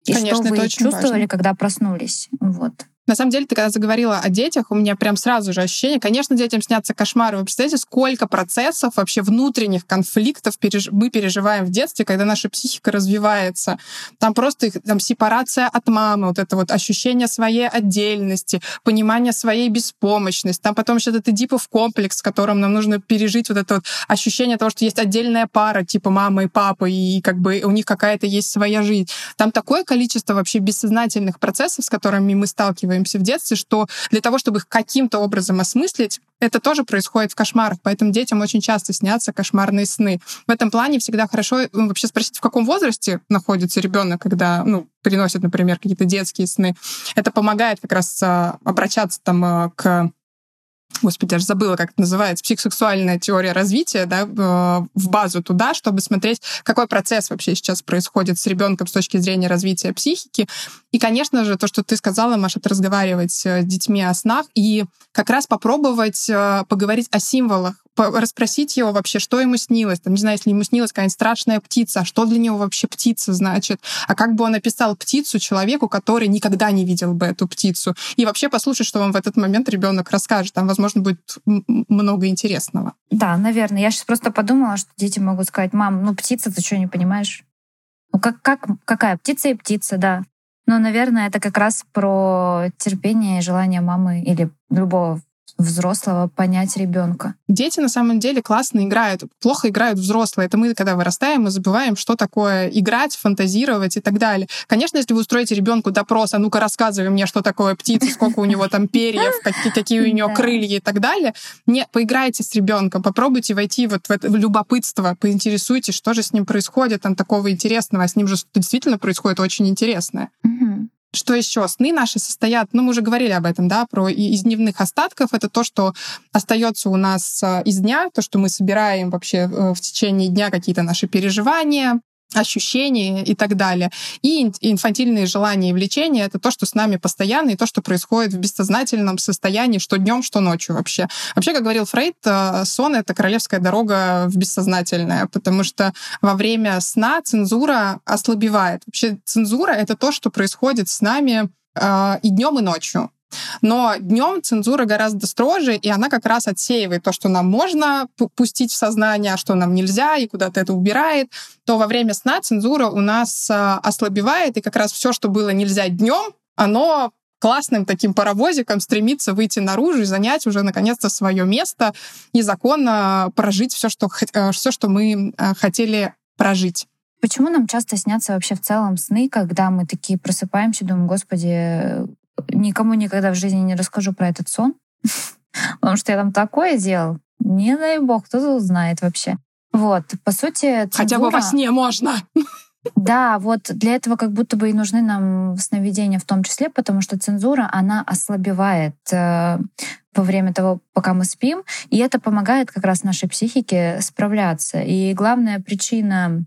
И Конечно, что вы чувствовали, важно. когда проснулись. Вот. На самом деле, ты когда заговорила о детях, у меня прям сразу же ощущение, конечно, детям снятся кошмары. Вы представляете, сколько процессов вообще внутренних конфликтов переж... мы переживаем в детстве, когда наша психика развивается. Там просто там, сепарация от мамы, вот это вот ощущение своей отдельности, понимание своей беспомощности. Там потом еще этот эдипов комплекс, в котором нам нужно пережить вот это вот ощущение того, что есть отдельная пара, типа мама и папа, и как бы у них какая-то есть своя жизнь. Там такое количество вообще бессознательных процессов, с которыми мы сталкиваемся, сталкиваемся в детстве, что для того, чтобы их каким-то образом осмыслить, это тоже происходит в кошмарах, поэтому детям очень часто снятся кошмарные сны. В этом плане всегда хорошо ну, вообще спросить, в каком возрасте находится ребенок, когда ну, приносит, например, какие-то детские сны. Это помогает как раз а, обращаться там а, к господи, я же забыла, как это называется, психосексуальная теория развития, да, в базу туда, чтобы смотреть, какой процесс вообще сейчас происходит с ребенком с точки зрения развития психики. И, конечно же, то, что ты сказала, Маша, это разговаривать э, с детьми о снах и как раз попробовать э, поговорить о символах расспросить его вообще, что ему снилось. Там, не знаю, если ему снилась какая-нибудь страшная птица, а что для него вообще птица значит? А как бы он описал птицу человеку, который никогда не видел бы эту птицу? И вообще послушать, что вам в этот момент ребенок расскажет. Там, возможно, будет много интересного. Да, наверное. Я сейчас просто подумала, что дети могут сказать, мам, ну птица, ты что, не понимаешь? Ну как, как, какая птица и птица, да. Но, наверное, это как раз про терпение и желание мамы или любого взрослого понять ребенка. Дети на самом деле классно играют, плохо играют взрослые. Это мы, когда вырастаем, мы забываем, что такое играть, фантазировать и так далее. Конечно, если вы устроите ребенку допрос, а ну-ка рассказывай мне, что такое птица, сколько у него там перьев, какие, какие у нее крылья и так далее. Не, поиграйте с ребенком, попробуйте войти вот в это в любопытство, поинтересуйтесь, что же с ним происходит там такого интересного, а с ним же действительно происходит очень интересное. Что еще? Сны наши состоят, ну, мы уже говорили об этом, да, про из дневных остатков. Это то, что остается у нас э, из дня, то, что мы собираем вообще э, в течение дня какие-то наши переживания, ощущения и так далее. И инфантильные желания и влечения — это то, что с нами постоянно, и то, что происходит в бессознательном состоянии, что днем, что ночью вообще. Вообще, как говорил Фрейд, э, сон — это королевская дорога в бессознательное, потому что во время сна цензура ослабевает. Вообще цензура — это то, что происходит с нами э, и днем, и ночью. Но днем цензура гораздо строже, и она как раз отсеивает то, что нам можно пустить в сознание, а что нам нельзя, и куда-то это убирает. То во время сна цензура у нас а, ослабевает, и как раз все, что было нельзя днем, оно классным таким паровозиком стремится выйти наружу и занять уже наконец-то свое место и законно прожить все, что, э, все, что мы э, хотели прожить. Почему нам часто снятся вообще в целом сны, когда мы такие просыпаемся, думаем, господи, никому никогда в жизни не расскажу про этот сон, <laughs> потому что я там такое делал. Не дай бог, кто узнает вообще. Вот, по сути, цензура... Хотя бы во сне можно. <laughs> Да, вот для этого как будто бы и нужны нам сновидения в том числе, потому что цензура, она ослабевает э, во время того, пока мы спим, и это помогает как раз нашей психике справляться. И главная причина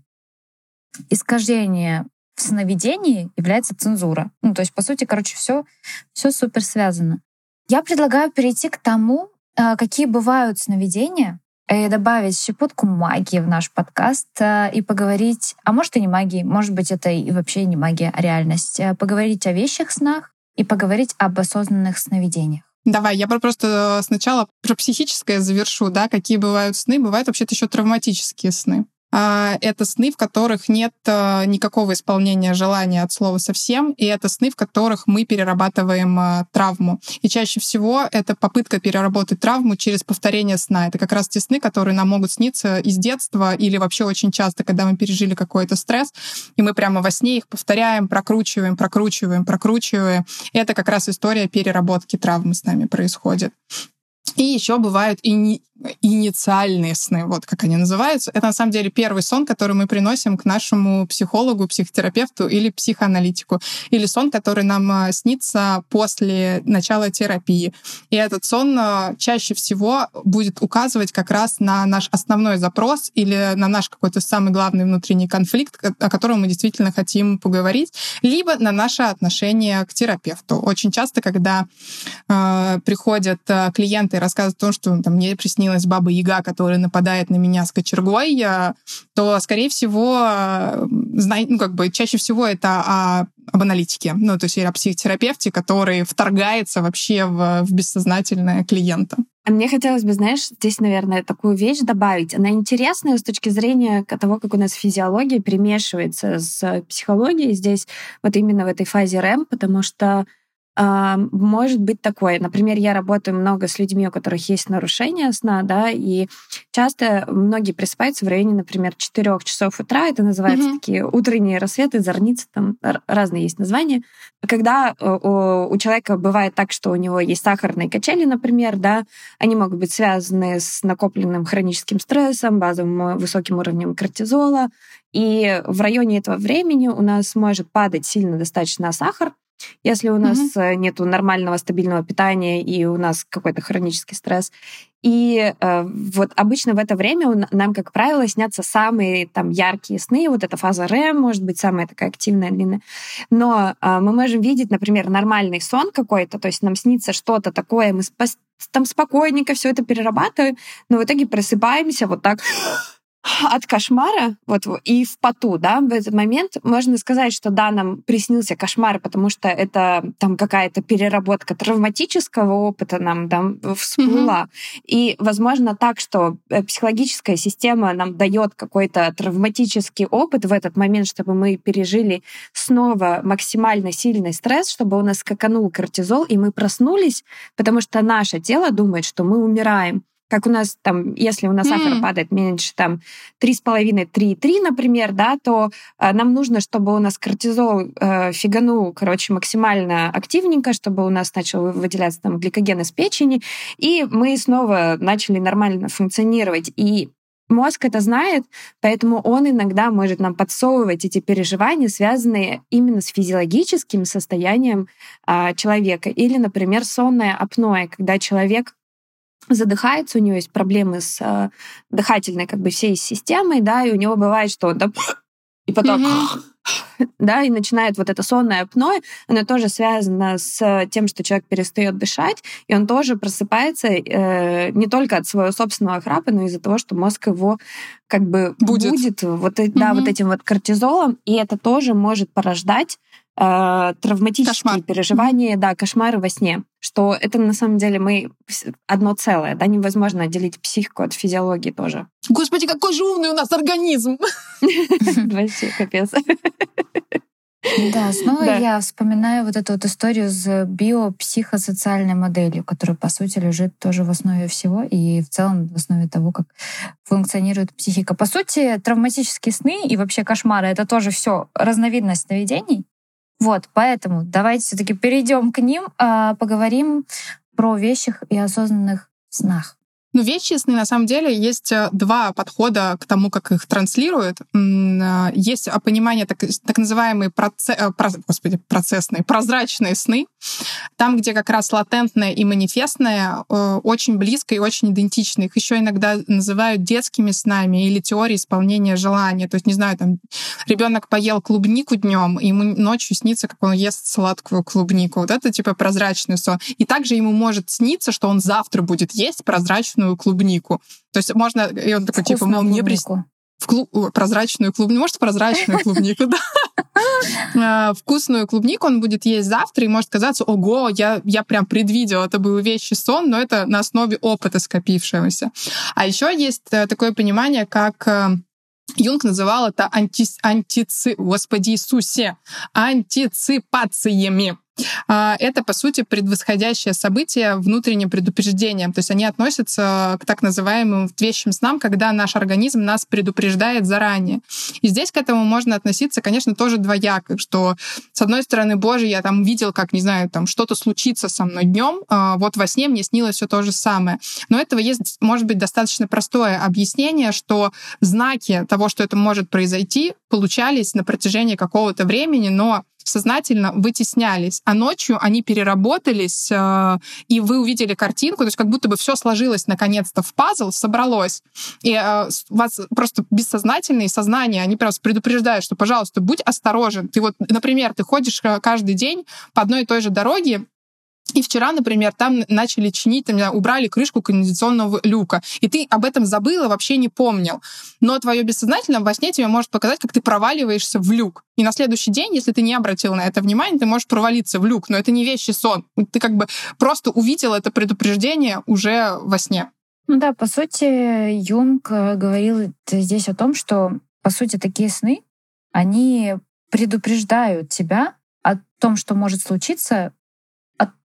искажения в сновидении является цензура. Ну, то есть, по сути, короче, все, все супер связано. Я предлагаю перейти к тому, а, какие бывают сновидения, и добавить щепотку магии в наш подкаст а, и поговорить, а может и не магии, может быть это и вообще не магия, а реальность, поговорить о вещих снах и поговорить об осознанных сновидениях. Давай, я просто сначала про психическое завершу, да, какие бывают сны. Бывают вообще-то еще травматические сны. А, это сны, в которых нет а, никакого исполнения желания от слова совсем, и это сны, в которых мы перерабатываем а, травму. И чаще всего это попытка переработать травму через повторение сна. Это как раз те сны, которые нам могут сниться из детства или вообще очень часто, когда мы пережили какой-то стресс, и мы прямо во сне их повторяем, прокручиваем, прокручиваем, прокручиваем. И это как раз история переработки травмы с нами происходит. И еще бывают ини инициальные сны, вот как они называются. Это на самом деле первый сон, который мы приносим к нашему психологу, психотерапевту или психоаналитику. Или сон, который нам а, снится после начала терапии. И этот сон а, чаще всего будет указывать как раз на наш основной запрос или на наш какой-то самый главный внутренний конфликт, о котором мы действительно хотим поговорить, либо на наше отношение к терапевту. Очень часто, когда э, приходят клиенты и рассказывают о том, что там, мне приснилось снилась баба Яга, которая нападает на меня с кочергой, то, скорее всего, ну, как бы чаще всего это о, об аналитике, ну, то есть о психотерапевте, который вторгается вообще в, в бессознательное клиента. А мне хотелось бы, знаешь, здесь, наверное, такую вещь добавить. Она интересная с точки зрения того, как у нас физиология перемешивается с психологией здесь, вот именно в этой фазе РЭМ, потому что может быть такое. Например, я работаю много с людьми, у которых есть нарушение сна, да, и часто многие просыпаются в районе, например, 4 часов утра. Это называется mm-hmm. такие утренние рассветы, зорницы, там разные есть названия. Когда э, у, у человека бывает так, что у него есть сахарные качели, например, да, они могут быть связаны с накопленным хроническим стрессом, базовым э, высоким уровнем кортизола. И в районе этого времени у нас может падать сильно достаточно сахар, если у нас mm-hmm. нет нормального стабильного питания и у нас какой-то хронический стресс. И э, вот обычно в это время нам, как правило, снятся самые там яркие сны. Вот эта фаза РЭМ может быть самая такая активная, длинная. Но э, мы можем видеть, например, нормальный сон какой-то, то есть нам снится что-то такое, мы там спокойненько все это перерабатываем, но в итоге просыпаемся вот так от кошмара, вот и в поту, да, в этот момент можно сказать, что да, нам приснился кошмар, потому что это там какая-то переработка травматического опыта нам там всплыла. Mm-hmm. И, возможно, так, что э, психологическая система нам дает какой-то травматический опыт в этот момент, чтобы мы пережили снова максимально сильный стресс, чтобы у нас скаканул кортизол, и мы проснулись, потому что наше тело думает, что мы умираем как у нас там, если у нас mm. сахар падает меньше там 3,5-3,3, например, да, то э, нам нужно, чтобы у нас кортизол э, фиганул, короче, максимально активненько, чтобы у нас начал выделяться там гликоген из печени, и мы снова начали нормально функционировать. И Мозг это знает, поэтому он иногда может нам подсовывать эти переживания, связанные именно с физиологическим состоянием а, человека. Или, например, сонное апноэ, когда человек задыхается, у него есть проблемы с э, дыхательной как бы всей системой, да, и у него бывает, что он там <sniffs> и потом <sniffs> да, и начинает вот это сонное апноэ, оно тоже связано с тем, что человек перестает дышать, и он тоже просыпается э, не только от своего собственного храпа, но и из-за того, что мозг его как бы будет, будет вот, mm да, вот этим вот кортизолом, и это тоже может порождать э, травматические Кошмар. переживания, да, кошмары во сне. Что это на самом деле мы одно целое, да, невозможно отделить психику от физиологии тоже. Господи, какой же умный у нас организм! <laughs> <laughs> Вообще, капец. Да, снова да. я вспоминаю вот эту вот историю с биопсихосоциальной моделью, которая, по сути, лежит тоже в основе всего и в целом в основе того, как функционирует психика. По сути, травматические сны и вообще кошмары — это тоже все разновидность сновидений, вот, поэтому давайте все-таки перейдем к ним, а, поговорим про вещих и осознанных снах. Ну, вещи сны, на самом деле, есть э, два подхода к тому, как их транслируют. Э, есть понимание так, так называемые проце, э, про, господи, процессные, прозрачные сны, там, где как раз латентное и манифестное очень близко и очень идентично. Их еще иногда называют детскими снами или теорией исполнения желания. То есть, не знаю, там ребенок поел клубнику днем, и ему ночью снится, как он ест сладкую клубнику. Вот это типа прозрачный сон. И также ему может сниться, что он завтра будет есть прозрачную прозрачную клубнику. То есть можно... И он такой, типа, мол, мне при... В клуб... прозрачную клубнику. Может, прозрачную <laughs> клубнику, да. <laughs> А, вкусную клубнику он будет есть завтра, и может казаться, ого, я, я прям предвидел, это был вещий сон, но это на основе опыта скопившегося. А еще есть э, такое понимание, как э, Юнг называл это анти, антици, господи Иисусе, антиципациями. А, это, по сути, предвосходящее событие внутренним предупреждением. То есть они относятся к так называемым вещим снам, когда наш организм нас предупреждает заранее. И здесь к этому можно относиться, конечно, тоже двояко, что, с одной стороны, боже, я там видел, как, не знаю, там что-то случится со мной днем, а, вот во сне мне снилось все то же самое. Но этого есть, может быть, достаточно простое объяснение, что знаки того, что это может произойти, получались на протяжении какого-то времени, но сознательно вытеснялись, а ночью они переработались, э, и вы увидели картинку, то есть как будто бы все сложилось наконец-то в пазл, собралось. И э, вас просто бессознательные сознания, они просто предупреждают, что, пожалуйста, будь осторожен. Ты вот, например, ты ходишь э, каждый день по одной и той же дороге, и вчера, например, там начали чинить, там, убрали крышку канализационного люка, и ты об этом забыла, вообще не помнил. Но твое бессознательное во сне тебе может показать, как ты проваливаешься в люк. И на следующий день, если ты не обратил на это внимание, ты можешь провалиться в люк. Но это не вещий сон. Ты как бы просто увидел это предупреждение уже во сне. Ну да, по сути, Юнг э, говорил здесь о том, что, по сути, такие сны, они предупреждают тебя о том, что может случиться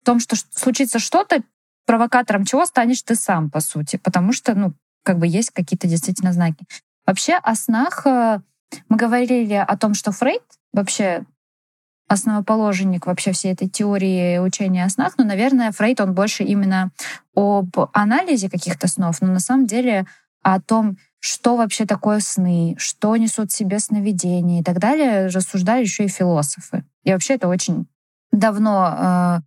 том, что случится что-то, провокатором чего станешь ты сам, по сути, потому что, ну, как бы есть какие-то действительно знаки. Вообще о снах э, мы говорили о том, что Фрейд вообще основоположник вообще всей этой теории учения о снах, но, наверное, Фрейд, он больше именно об анализе каких-то снов, но на самом деле о том, что вообще такое сны, что несут в себе сновидения и так далее, рассуждали еще и философы. И вообще это очень давно э,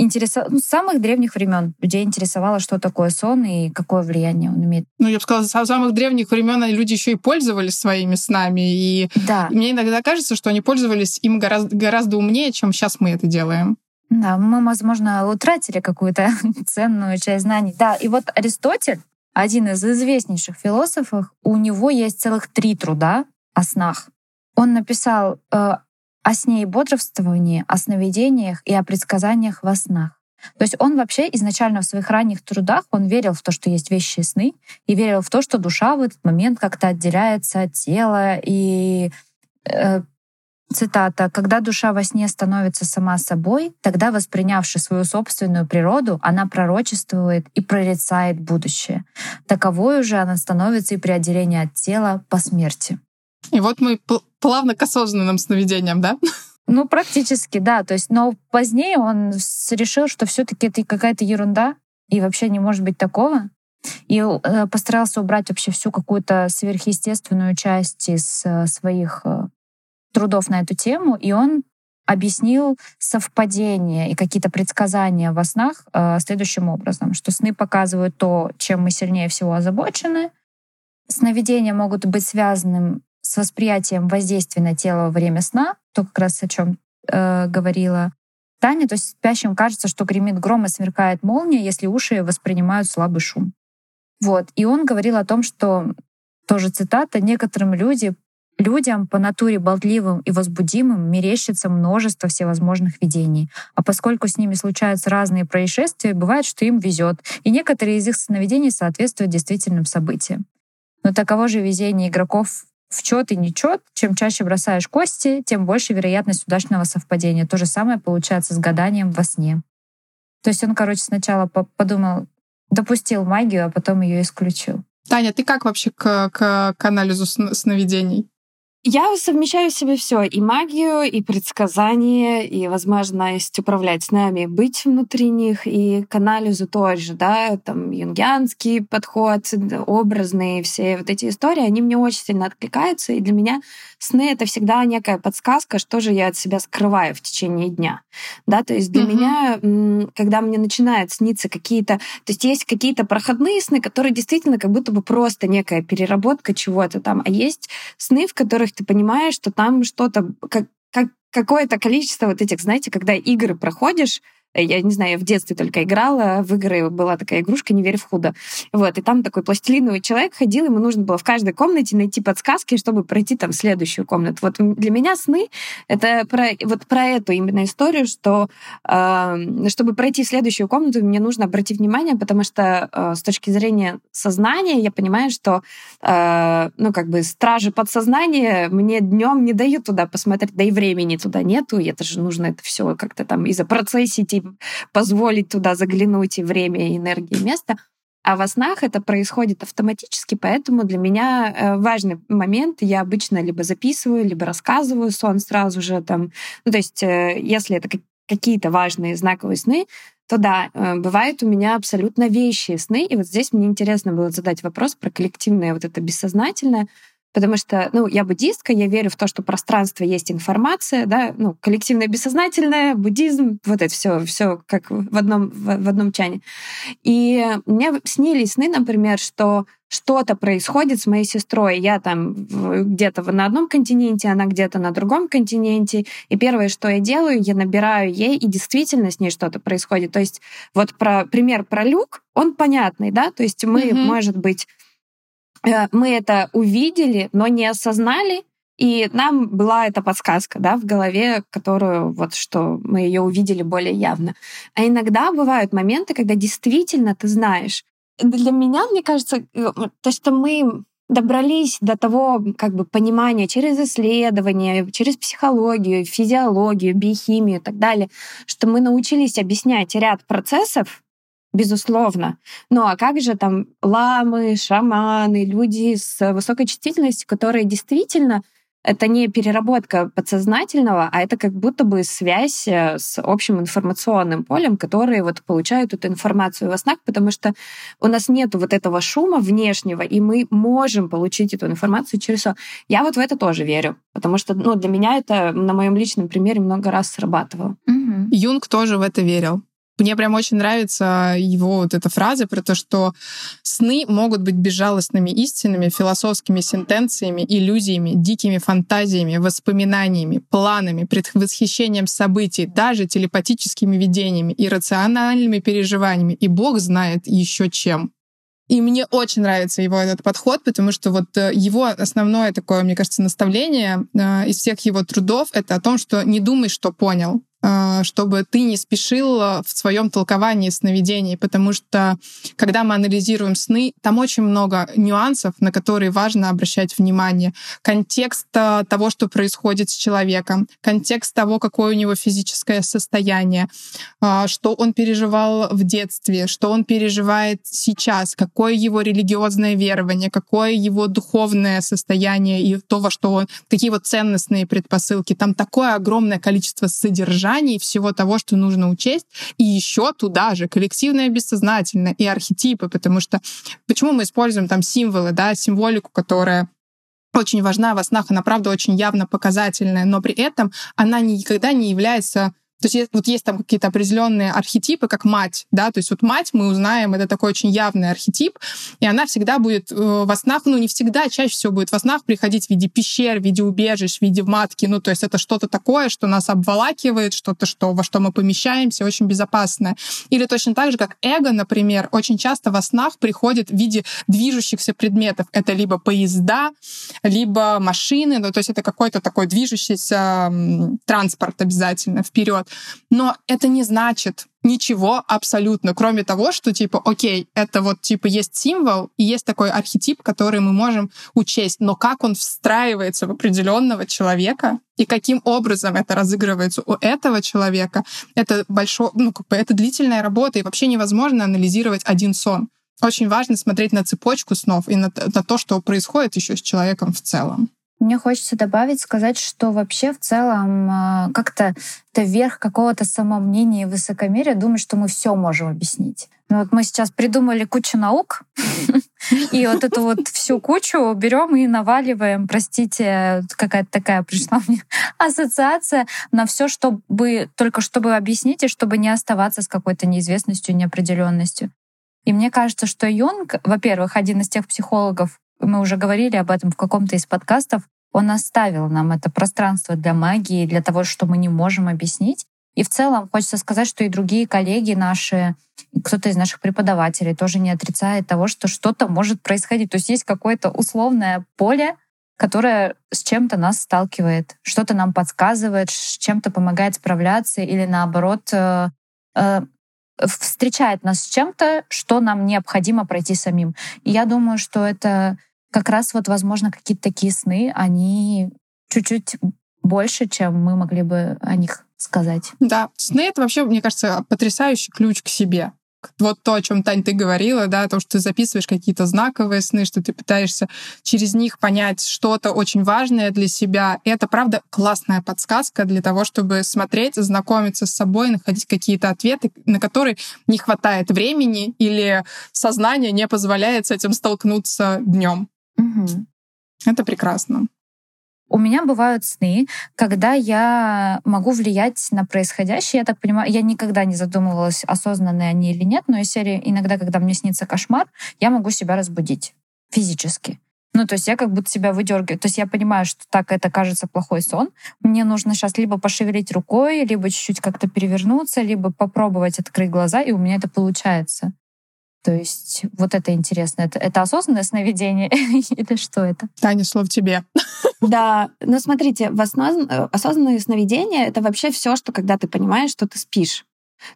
интересо... ну, с самых древних времен людей интересовало, что такое сон и какое влияние он имеет. Ну, я бы сказала, с самых древних времен люди еще и пользовались своими снами. И да. мне иногда кажется, что они пользовались им гораздо, гораздо умнее, чем сейчас мы это делаем. Да, мы, возможно, утратили какую-то <laughs> ценную часть знаний. Да, и вот Аристотель, один из известнейших философов, у него есть целых три труда о снах. Он написал э, о сне и бодрствовании, о сновидениях и о предсказаниях во снах. То есть он вообще изначально в своих ранних трудах, он верил в то, что есть вещи сны, и верил в то, что душа в этот момент как-то отделяется от тела. И э, цитата, «Когда душа во сне становится сама собой, тогда, воспринявши свою собственную природу, она пророчествует и прорицает будущее. Таковой уже она становится и при отделении от тела по смерти». И вот мы плавно к осознанным сновидениям, да? Ну, практически, да. То есть, но позднее он решил, что все-таки это какая-то ерунда, и вообще не может быть такого. И э, постарался убрать вообще всю какую-то сверхъестественную часть из э, своих э, трудов на эту тему. И он объяснил совпадения и какие-то предсказания во снах следующим образом, что сны показывают то, чем мы сильнее всего озабочены. Сновидения могут быть связаны с восприятием воздействия на тело во время сна, то как раз о чем э, говорила Таня, то есть спящим кажется, что гремит гром и сверкает молния, если уши воспринимают слабый шум. Вот. И он говорил о том, что, тоже цитата, некоторым люди, людям по натуре болтливым и возбудимым мерещится множество всевозможных видений. А поскольку с ними случаются разные происшествия, бывает, что им везет, и некоторые из их сновидений соответствуют действительным событиям. Но таково же везение игроков в чет и нечет, чем чаще бросаешь кости, тем больше вероятность удачного совпадения. То же самое получается с гаданием во сне. То есть он, короче, сначала подумал, допустил магию, а потом ее исключил. Таня, ты как вообще к, к, к анализу сновидений? Я совмещаю в себе все и магию, и предсказание, и возможность управлять нами, быть внутри них, и к анализу тоже, да, там юнгианский подход, образные все вот эти истории, они мне очень сильно откликаются, и для меня сны — это всегда некая подсказка, что же я от себя скрываю в течение дня, да, то есть для mm-hmm. меня, когда мне начинают сниться какие-то, то есть есть какие-то проходные сны, которые действительно как будто бы просто некая переработка чего-то там, а есть сны, в которых которых ты понимаешь, что там что-то, как, как, какое-то количество вот этих, знаете, когда игры проходишь, я не знаю, я в детстве только играла, в игры была такая игрушка «Не верь в худо». Вот, и там такой пластилиновый человек ходил, ему нужно было в каждой комнате найти подсказки, чтобы пройти там следующую комнату. Вот для меня сны — это про, вот про эту именно историю, что э, чтобы пройти в следующую комнату, мне нужно обратить внимание, потому что э, с точки зрения сознания я понимаю, что, э, ну, как бы стражи подсознания мне днем не дают туда посмотреть, да и времени туда нету, это же нужно это все как-то там и запроцессить, <laughs> позволить туда заглянуть и время, и энергию, и место. А во снах это происходит автоматически, поэтому для меня э, важный момент. Я обычно либо записываю, либо рассказываю сон сразу же там. Ну, то есть, э, если это какие-то важные знаковые сны, то да, э, бывают у меня абсолютно вещие сны. И вот здесь мне интересно было задать вопрос про коллективное вот это бессознательное. Потому что, ну, я буддистка, я верю в то, что пространство есть информация, да, ну, коллективное бессознательное, буддизм, вот это все, все как в одном, в, в одном чане. И мне снились сны, например, что что-то происходит с моей сестрой. Я там где-то на одном континенте, она где-то на другом континенте. И первое, что я делаю, я набираю ей, и действительно с ней что-то происходит. То есть вот про пример про люк, он понятный, да, то есть мы, mm-hmm. может быть, мы это увидели, но не осознали, и нам была эта подсказка да, в голове, которую вот что мы ее увидели более явно. А иногда бывают моменты, когда действительно ты знаешь. Для меня, мне кажется, э, то, что мы добрались до того как бы понимания через исследования, через психологию, физиологию, биохимию и так далее, что мы научились объяснять ряд процессов, безусловно. Ну а как же там ламы, шаманы, люди с высокой чувствительностью, которые действительно это не переработка подсознательного, а это как будто бы связь э, с общим информационным полем, которые вот получают эту информацию во снах, потому что у нас нету вот этого шума внешнего, и мы можем получить эту информацию через сон. Я вот в это тоже верю, потому что ну, для меня это на моем личном примере много раз срабатывало. Угу. Юнг тоже в это верил. Мне прям очень нравится его вот эта фраза про то, что сны могут быть безжалостными истинами, философскими сентенциями, иллюзиями, дикими фантазиями, воспоминаниями, планами, предвосхищением событий, даже телепатическими видениями, иррациональными переживаниями. И Бог знает еще чем. И мне очень нравится его этот подход, потому что вот э, его основное такое, мне кажется, наставление э, из всех его трудов — это о том, что не думай, что понял, чтобы ты не спешил в своем толковании сновидений, потому что когда мы анализируем сны, там очень много нюансов, на которые важно обращать внимание. Контекст а, того, что происходит с человеком, контекст того, какое у него физическое состояние, а, что он переживал в детстве, что он переживает сейчас, какое его религиозное верование, какое его духовное состояние и то, во что он, какие вот ценностные предпосылки. Там такое огромное количество содержания, содержании всего того, что нужно учесть, и еще туда же коллективное бессознательное и архетипы, потому что почему мы используем там символы, да, символику, которая очень важна во снах, она правда очень явно показательная, но при этом она никогда не является то есть вот есть там какие-то определенные архетипы, как мать, да, то есть вот мать мы узнаем, это такой очень явный архетип, и она всегда будет э, во снах, ну не всегда, чаще всего будет во снах приходить в виде пещер, в виде убежищ, в виде матки, ну то есть это что-то такое, что нас обволакивает, что-то, что, во что мы помещаемся, очень безопасное. Или точно так же, как эго, например, очень часто во снах приходит в виде движущихся предметов. Это либо поезда, либо машины, ну то есть это какой-то такой движущийся транспорт обязательно вперед. Но это не значит ничего абсолютно, кроме того, что типа, окей, это вот типа есть символ и есть такой архетип, который мы можем учесть, но как он встраивается в определенного человека и каким образом это разыгрывается у этого человека, это большой, ну как бы это длительная работа и вообще невозможно анализировать один сон. Очень важно смотреть на цепочку снов и на, на то, что происходит еще с человеком в целом. Мне хочется добавить, сказать, что вообще в целом а, как-то это верх какого-то самомнения и высокомерия, думать, что мы все можем объяснить. Ну вот мы сейчас придумали кучу наук, <laughs> и вот эту вот всю кучу берем и наваливаем, простите, какая-то такая пришла мне <laughs> ассоциация на все, чтобы только чтобы объяснить и чтобы не оставаться с какой-то неизвестностью, неопределенностью. И мне кажется, что Юнг, во-первых, один из тех психологов, мы уже говорили об этом в каком-то из подкастов, он оставил нам это пространство для магии, для того, что мы не можем объяснить. И в целом хочется сказать, что и другие коллеги наши, кто-то из наших преподавателей тоже не отрицает того, что что-то может происходить. То есть есть какое-то условное поле, которое с чем-то нас сталкивает, что-то нам подсказывает, с чем-то помогает справляться или наоборот э, э, встречает нас с чем-то, что нам необходимо пройти самим. И я думаю, что это как раз вот, возможно, какие-то такие сны, они чуть-чуть больше, чем мы могли бы о них сказать. Да, сны — это вообще, мне кажется, потрясающий ключ к себе вот то, о чем, Тань, ты говорила, да, то, что ты записываешь какие-то знаковые сны, что ты пытаешься через них понять что-то очень важное для себя. И это, правда, классная подсказка для того, чтобы смотреть, знакомиться с собой, находить какие-то ответы, на которые не хватает времени или сознание не позволяет с этим столкнуться днем. Угу. Это прекрасно. У меня бывают сны, когда я могу влиять на происходящее. Я так понимаю, я никогда не задумывалась, осознанные они или нет, но из серии иногда, когда мне снится кошмар, я могу себя разбудить физически. Ну, то есть я как будто себя выдергиваю. То есть я понимаю, что так это кажется плохой сон. Мне нужно сейчас либо пошевелить рукой, либо чуть-чуть как-то перевернуться, либо попробовать открыть глаза, и у меня это получается. То есть вот это интересно. Это, это осознанное сновидение <laughs> или что это? Таня, слово тебе. Да, но смотрите, в основ... Э, осознанное сновидение — это вообще все, что когда ты понимаешь, что ты спишь.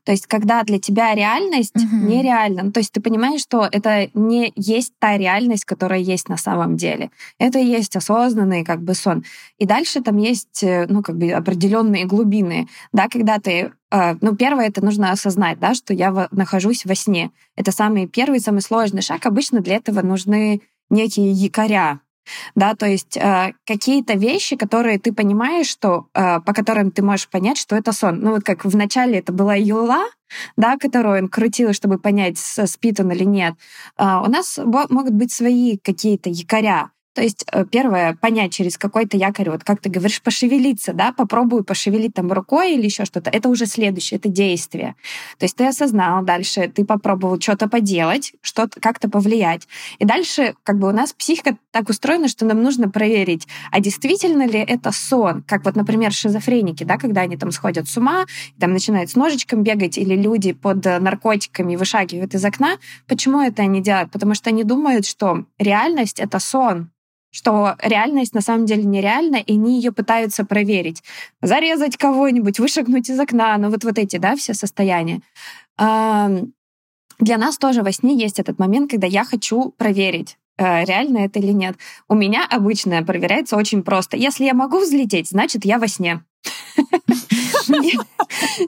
То есть, когда для тебя реальность угу. нереальна, ну, то есть ты понимаешь, что это не есть та реальность, которая есть на самом деле. Это и есть осознанный как бы сон. И дальше там есть, э, ну, как бы определенные глубины, да, когда ты э, ну, первое, это нужно осознать, да, что я нахожусь во сне. Это самый первый, самый сложный шаг. Обычно для этого нужны некие якоря, да, то есть э, какие-то вещи, которые ты понимаешь, что э, по которым ты можешь понять, что это сон. Ну вот как в начале это была юла, да, которую он крутил, чтобы понять, спит он или нет. Э, у нас могут быть свои какие-то якоря. То есть э, первое, понять через какой-то якорь, вот как ты говоришь, пошевелиться, да, попробуй пошевелить там рукой или еще что-то. Это уже следующее, это действие. То есть ты осознал дальше, ты попробовал что-то поделать, что-то как-то повлиять. И дальше как бы у нас психика так устроена, что нам нужно проверить, а действительно ли это сон, как вот, например, шизофреники, да, когда они там сходят с ума, там начинают с ножичком бегать, или люди под наркотиками вышагивают из окна. Почему это они делают? Потому что они думают, что реальность — это сон, что реальность на самом деле нереальна, и они ее пытаются проверить. Зарезать кого-нибудь, вышагнуть из окна, ну вот, вот эти, да, все состояния. Для нас тоже во сне есть этот момент, когда я хочу проверить, э, реально это или нет. У меня обычно проверяется очень просто. Если я могу взлететь, значит, я во сне.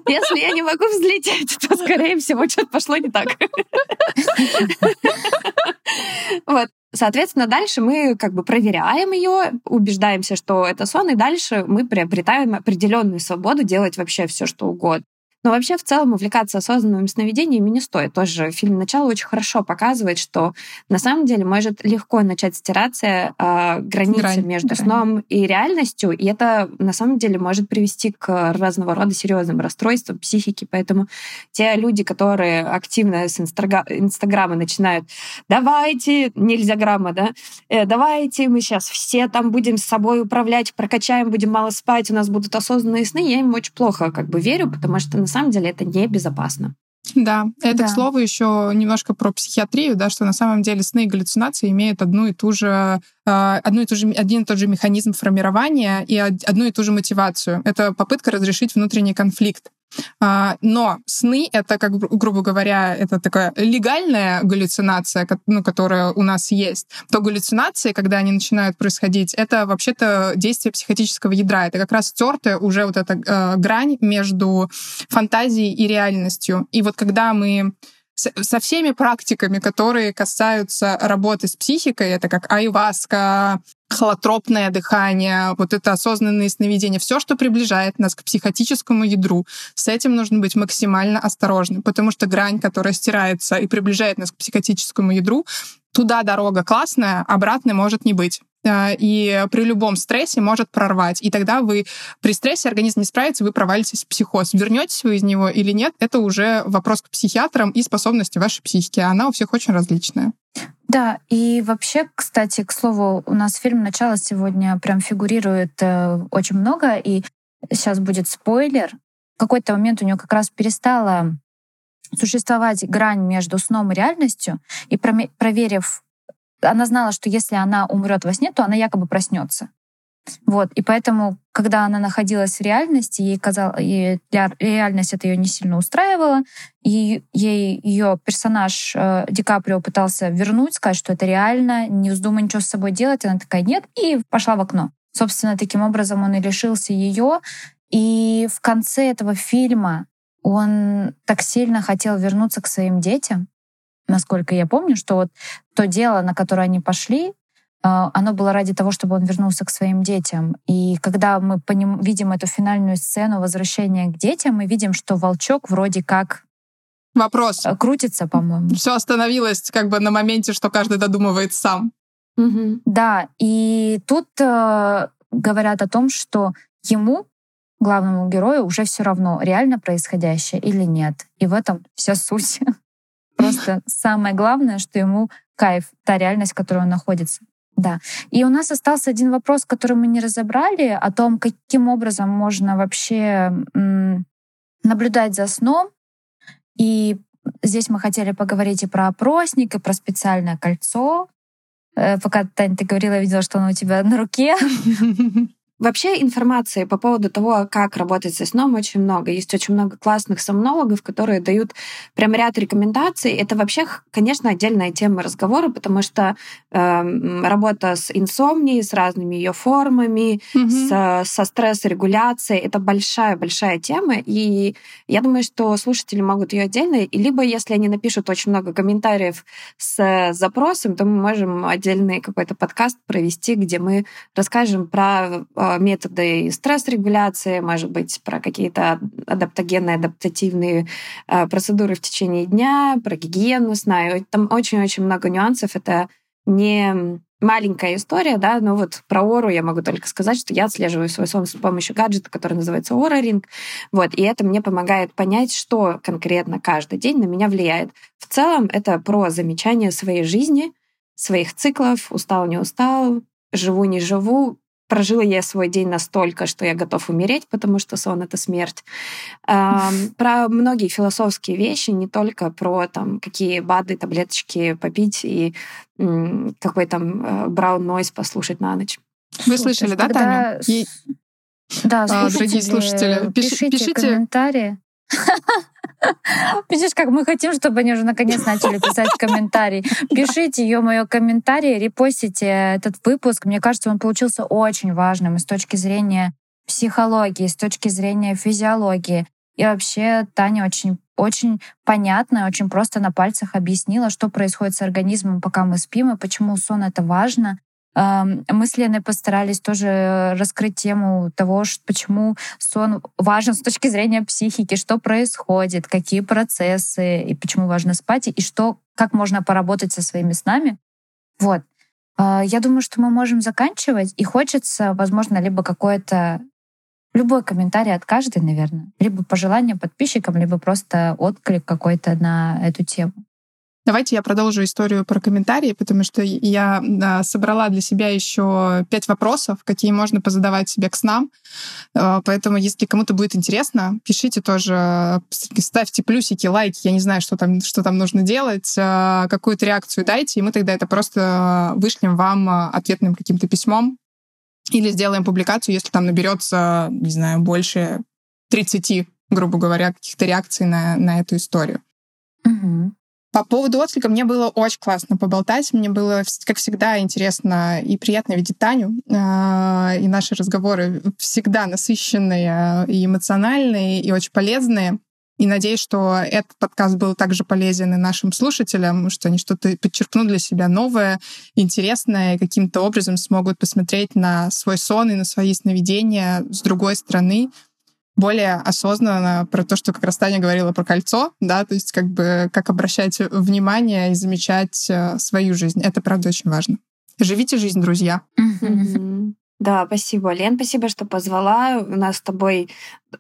Если я не могу взлететь, то, скорее всего, что-то пошло не так. Вот. Соответственно, дальше мы как бы проверяем ее, убеждаемся, что это сон, и дальше мы приобретаем определенную свободу делать вообще все, что угодно. Но вообще в целом увлекаться осознанными сновидениями не стоит. Тоже фильм «Начало» очень хорошо показывает, что на самом деле может легко начать стираться э, граница грань, между грань. сном и реальностью, и это на самом деле может привести к разного рода серьезным расстройствам психики. Поэтому те люди, которые активно с Инстаграма начинают «давайте», нельзя грамма, да, э, «давайте, мы сейчас все там будем с собой управлять, прокачаем, будем мало спать, у нас будут осознанные сны», я им очень плохо как бы верю, потому что на самом деле это небезопасно. Да, это, да. к слову, еще немножко про психиатрию, да, что на самом деле сны и галлюцинации имеют одну и ту же, а, одну и ту же, один и тот же механизм формирования и одну и ту же мотивацию. Это попытка разрешить внутренний конфликт. А, но сны — это, как грубо говоря, это такая легальная галлюцинация, ну, которая у нас есть. То галлюцинации, когда они начинают происходить, это вообще-то действие психотического ядра. Это как раз стертая уже вот эта э, грань между фантазией и реальностью. И вот когда мы со всеми практиками, которые касаются работы с психикой, это как айваска, холотропное дыхание, вот это осознанные сновидения, все, что приближает нас к психотическому ядру, с этим нужно быть максимально осторожным, потому что грань, которая стирается и приближает нас к психотическому ядру, туда дорога классная, обратной может не быть и при любом стрессе может прорвать. И тогда вы при стрессе организм не справится, вы провалитесь в психоз. Вернетесь вы из него или нет, это уже вопрос к психиатрам и способности вашей психики. Она у всех очень различная. Да, и вообще, кстати, к слову, у нас фильм «Начало» сегодня прям фигурирует э, очень много, и сейчас будет спойлер. В какой-то момент у нее как раз перестала существовать грань между сном и реальностью, и проверив, она знала, что если она умрет во сне, то она якобы проснется. Вот, и поэтому, когда она находилась в реальности, ей казалось, ей реальность это ее не сильно устраивала, и ей ее персонаж э, Ди Каприо пытался вернуть, сказать, что это реально, не вздумай ничего с собой делать, она такая нет, и пошла в окно. Собственно, таким образом он и лишился ее. И в конце этого фильма он так сильно хотел вернуться к своим детям, насколько я помню, что вот то дело, на которое они пошли, а, оно было ради того, чтобы он вернулся к своим детям. И когда мы по ним видим эту финальную сцену возвращения к детям, мы видим, что волчок вроде как Вопрос. Э, крутится, по-моему. Все остановилось как бы на моменте, что каждый додумывает сам. Угу. Да, и тут э, говорят о том, что ему, главному герою, уже все равно, реально происходящее или нет. И в этом вся суть. <laughs> Просто самое главное, что ему кайф, та реальность, в которой он находится. Да. И у нас остался один вопрос, который мы не разобрали, о том, каким образом можно вообще наблюдать за сном. И здесь мы хотели поговорить и про опросник, и про специальное кольцо. Э, пока, Таня, ты говорила, я видела, что оно у тебя на руке. <laughs> Вообще информации по поводу того, как работать со сном, очень много. Есть очень много классных сомнологов, которые дают прям ряд рекомендаций. Это вообще, конечно, отдельная тема разговора, потому что э, работа с инсомнией, с разными ее формами, угу. с, со стрессорегуляцией, это большая-большая тема. И я думаю, что слушатели могут ее отдельно, и либо если они напишут очень много комментариев с запросом, то мы можем отдельный какой-то подкаст провести, где мы расскажем про э, методы стресс-регуляции, может быть, про какие-то адаптогенные, адаптативные э, процедуры в течение дня, про гигиену сна. Там очень-очень много нюансов. Это не маленькая история, да, но вот про Ору я могу только сказать, что я отслеживаю свой сон с помощью гаджета, который называется Ора Ринг, вот, и это мне помогает понять, что конкретно каждый день на меня влияет. В целом это про замечание своей жизни, своих циклов, устал, не устал, живу, не живу, прожила я свой день настолько, что я готов умереть, потому что сон — это смерть. <laughs> Про многие философские вещи, не только про там, какие БАДы, таблеточки попить и какой там браун э, послушать на ночь. Вы слышали, да, Таня? Да, слушатели, дорогие слушатели, пишите, пишите комментарии. <laughs> Видишь, как мы хотим, чтобы они уже наконец начали писать комментарии. Пишите, мое комментарии, репостите этот выпуск. Мне кажется, он получился очень важным и с точки зрения психологии, с точки зрения физиологии. И вообще Таня очень очень понятно, очень просто на пальцах объяснила, что происходит с организмом, пока мы спим, и почему сон это важно, мы с Леной постарались тоже раскрыть тему того, почему сон важен с точки зрения психики, что происходит, какие процессы, и почему важно спать, и что, как можно поработать со своими снами. Вот. А, я думаю, что мы можем заканчивать, и хочется, возможно, либо какое-то любой комментарий от каждой, наверное, либо пожелание подписчикам, либо просто отклик какой-то на эту тему. Давайте я продолжу историю про комментарии, потому что я собрала для себя еще пять вопросов, какие можно позадавать себе к снам. Э, поэтому, если кому-то будет интересно, пишите тоже, ставьте плюсики, лайки, я не знаю, что там, что там нужно делать, э, какую-то реакцию дайте, и мы тогда это просто вышлем вам ответным каким-то письмом или сделаем публикацию, если там наберется, не знаю, больше 30, грубо говоря, каких-то реакций на, на эту историю. Угу. По поводу отклика мне было очень классно поболтать. Мне было, как всегда, интересно и приятно видеть Таню. А, и наши разговоры всегда насыщенные и эмоциональные, и очень полезные. И надеюсь, что этот подкаст был также полезен и нашим слушателям, что они что-то подчеркнут для себя новое, интересное, и каким-то образом смогут посмотреть на свой сон и на свои сновидения с другой стороны, более осознанно про то, что как раз Таня говорила про кольцо, да, то есть как бы как обращать внимание и замечать э, свою жизнь. Это, правда, очень важно. Живите жизнь, друзья. Да, спасибо, Лен, спасибо, что позвала. У нас с тобой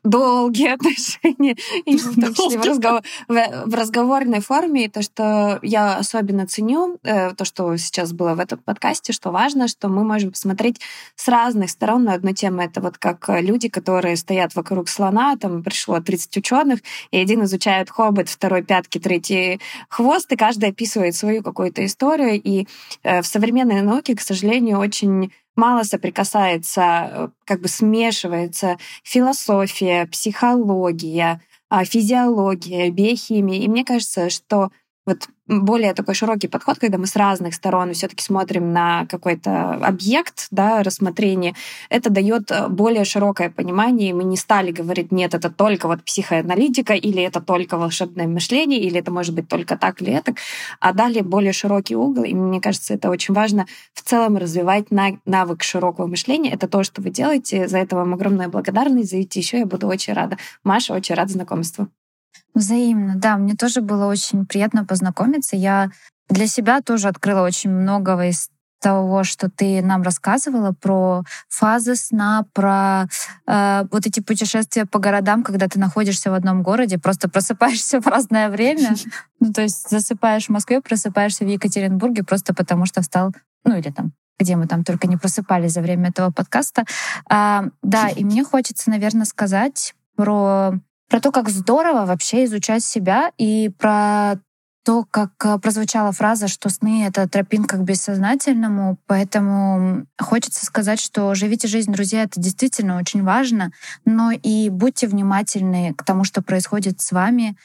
долгие <laughs> отношения, и <laughs> в том числе в, разговор, в, в разговорной форме. И то, что я особенно ценю, э, то, что сейчас было в этом подкасте, что важно, что мы можем посмотреть с разных сторон на одну тему. Это вот как люди, которые стоят вокруг слона, там пришло 30 ученых, и один изучает хобот, второй пятки, третий хвост, и каждый описывает свою какую-то историю. И э, в современной науке, к сожалению, очень мало соприкасается, э, как бы смешивается философия, психология, а, физиология, биохимия. И мне кажется, что вот более такой широкий подход, когда мы с разных сторон все-таки смотрим на какой-то объект, да, рассмотрение, это дает э, более широкое понимание, и мы не стали говорить, нет, это только вот психоаналитика, или это только волшебное мышление, или это может быть только так или это, а дали более широкий угол, и мне кажется, это очень важно в целом развивать навык широкого мышления. Это то, что вы делаете, за это вам огромная благодарность, зайдите еще, я буду очень рада. Маша, очень рада знакомству. Взаимно, да. Мне тоже было очень приятно познакомиться. Я для себя тоже открыла очень многого из того, что ты нам рассказывала про фазы сна, про э, вот эти путешествия по городам, когда ты находишься в одном городе, просто просыпаешься <laughs> в разное время. Ну, то есть засыпаешь в Москве, просыпаешься в Екатеринбурге просто потому, что встал, ну или там где мы там только не просыпались за время этого подкаста. А, да, и мне хочется, наверное, сказать про про то, как здорово вообще изучать себя и про то, как э, прозвучала фраза, что сны — это тропинка к бессознательному, поэтому хочется сказать, что живите жизнь, друзья, это действительно очень важно, но и будьте внимательны к тому, что происходит с вами,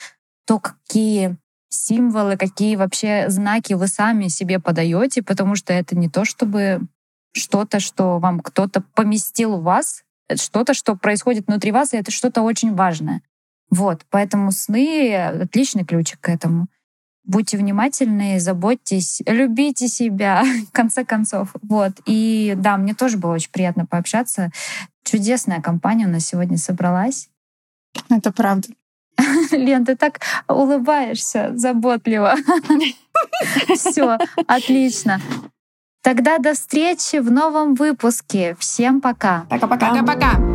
то, какие символы, какие вообще знаки вы сами себе подаете, потому что это не то, чтобы что-то, что вам кто-то поместил в вас, это что-то, что происходит внутри вас, и это что-то очень важное. Вот, поэтому сны — отличный ключик к этому. Будьте внимательны, заботьтесь, любите себя, <laughs> в конце концов. Вот. И да, мне тоже было очень приятно пообщаться. Чудесная компания у нас сегодня собралась. Это правда. <laughs> Лен, ты так улыбаешься заботливо. <laughs> Все, отлично. Тогда до встречи в новом выпуске. Всем пока. Пока-пока. Пока-пока.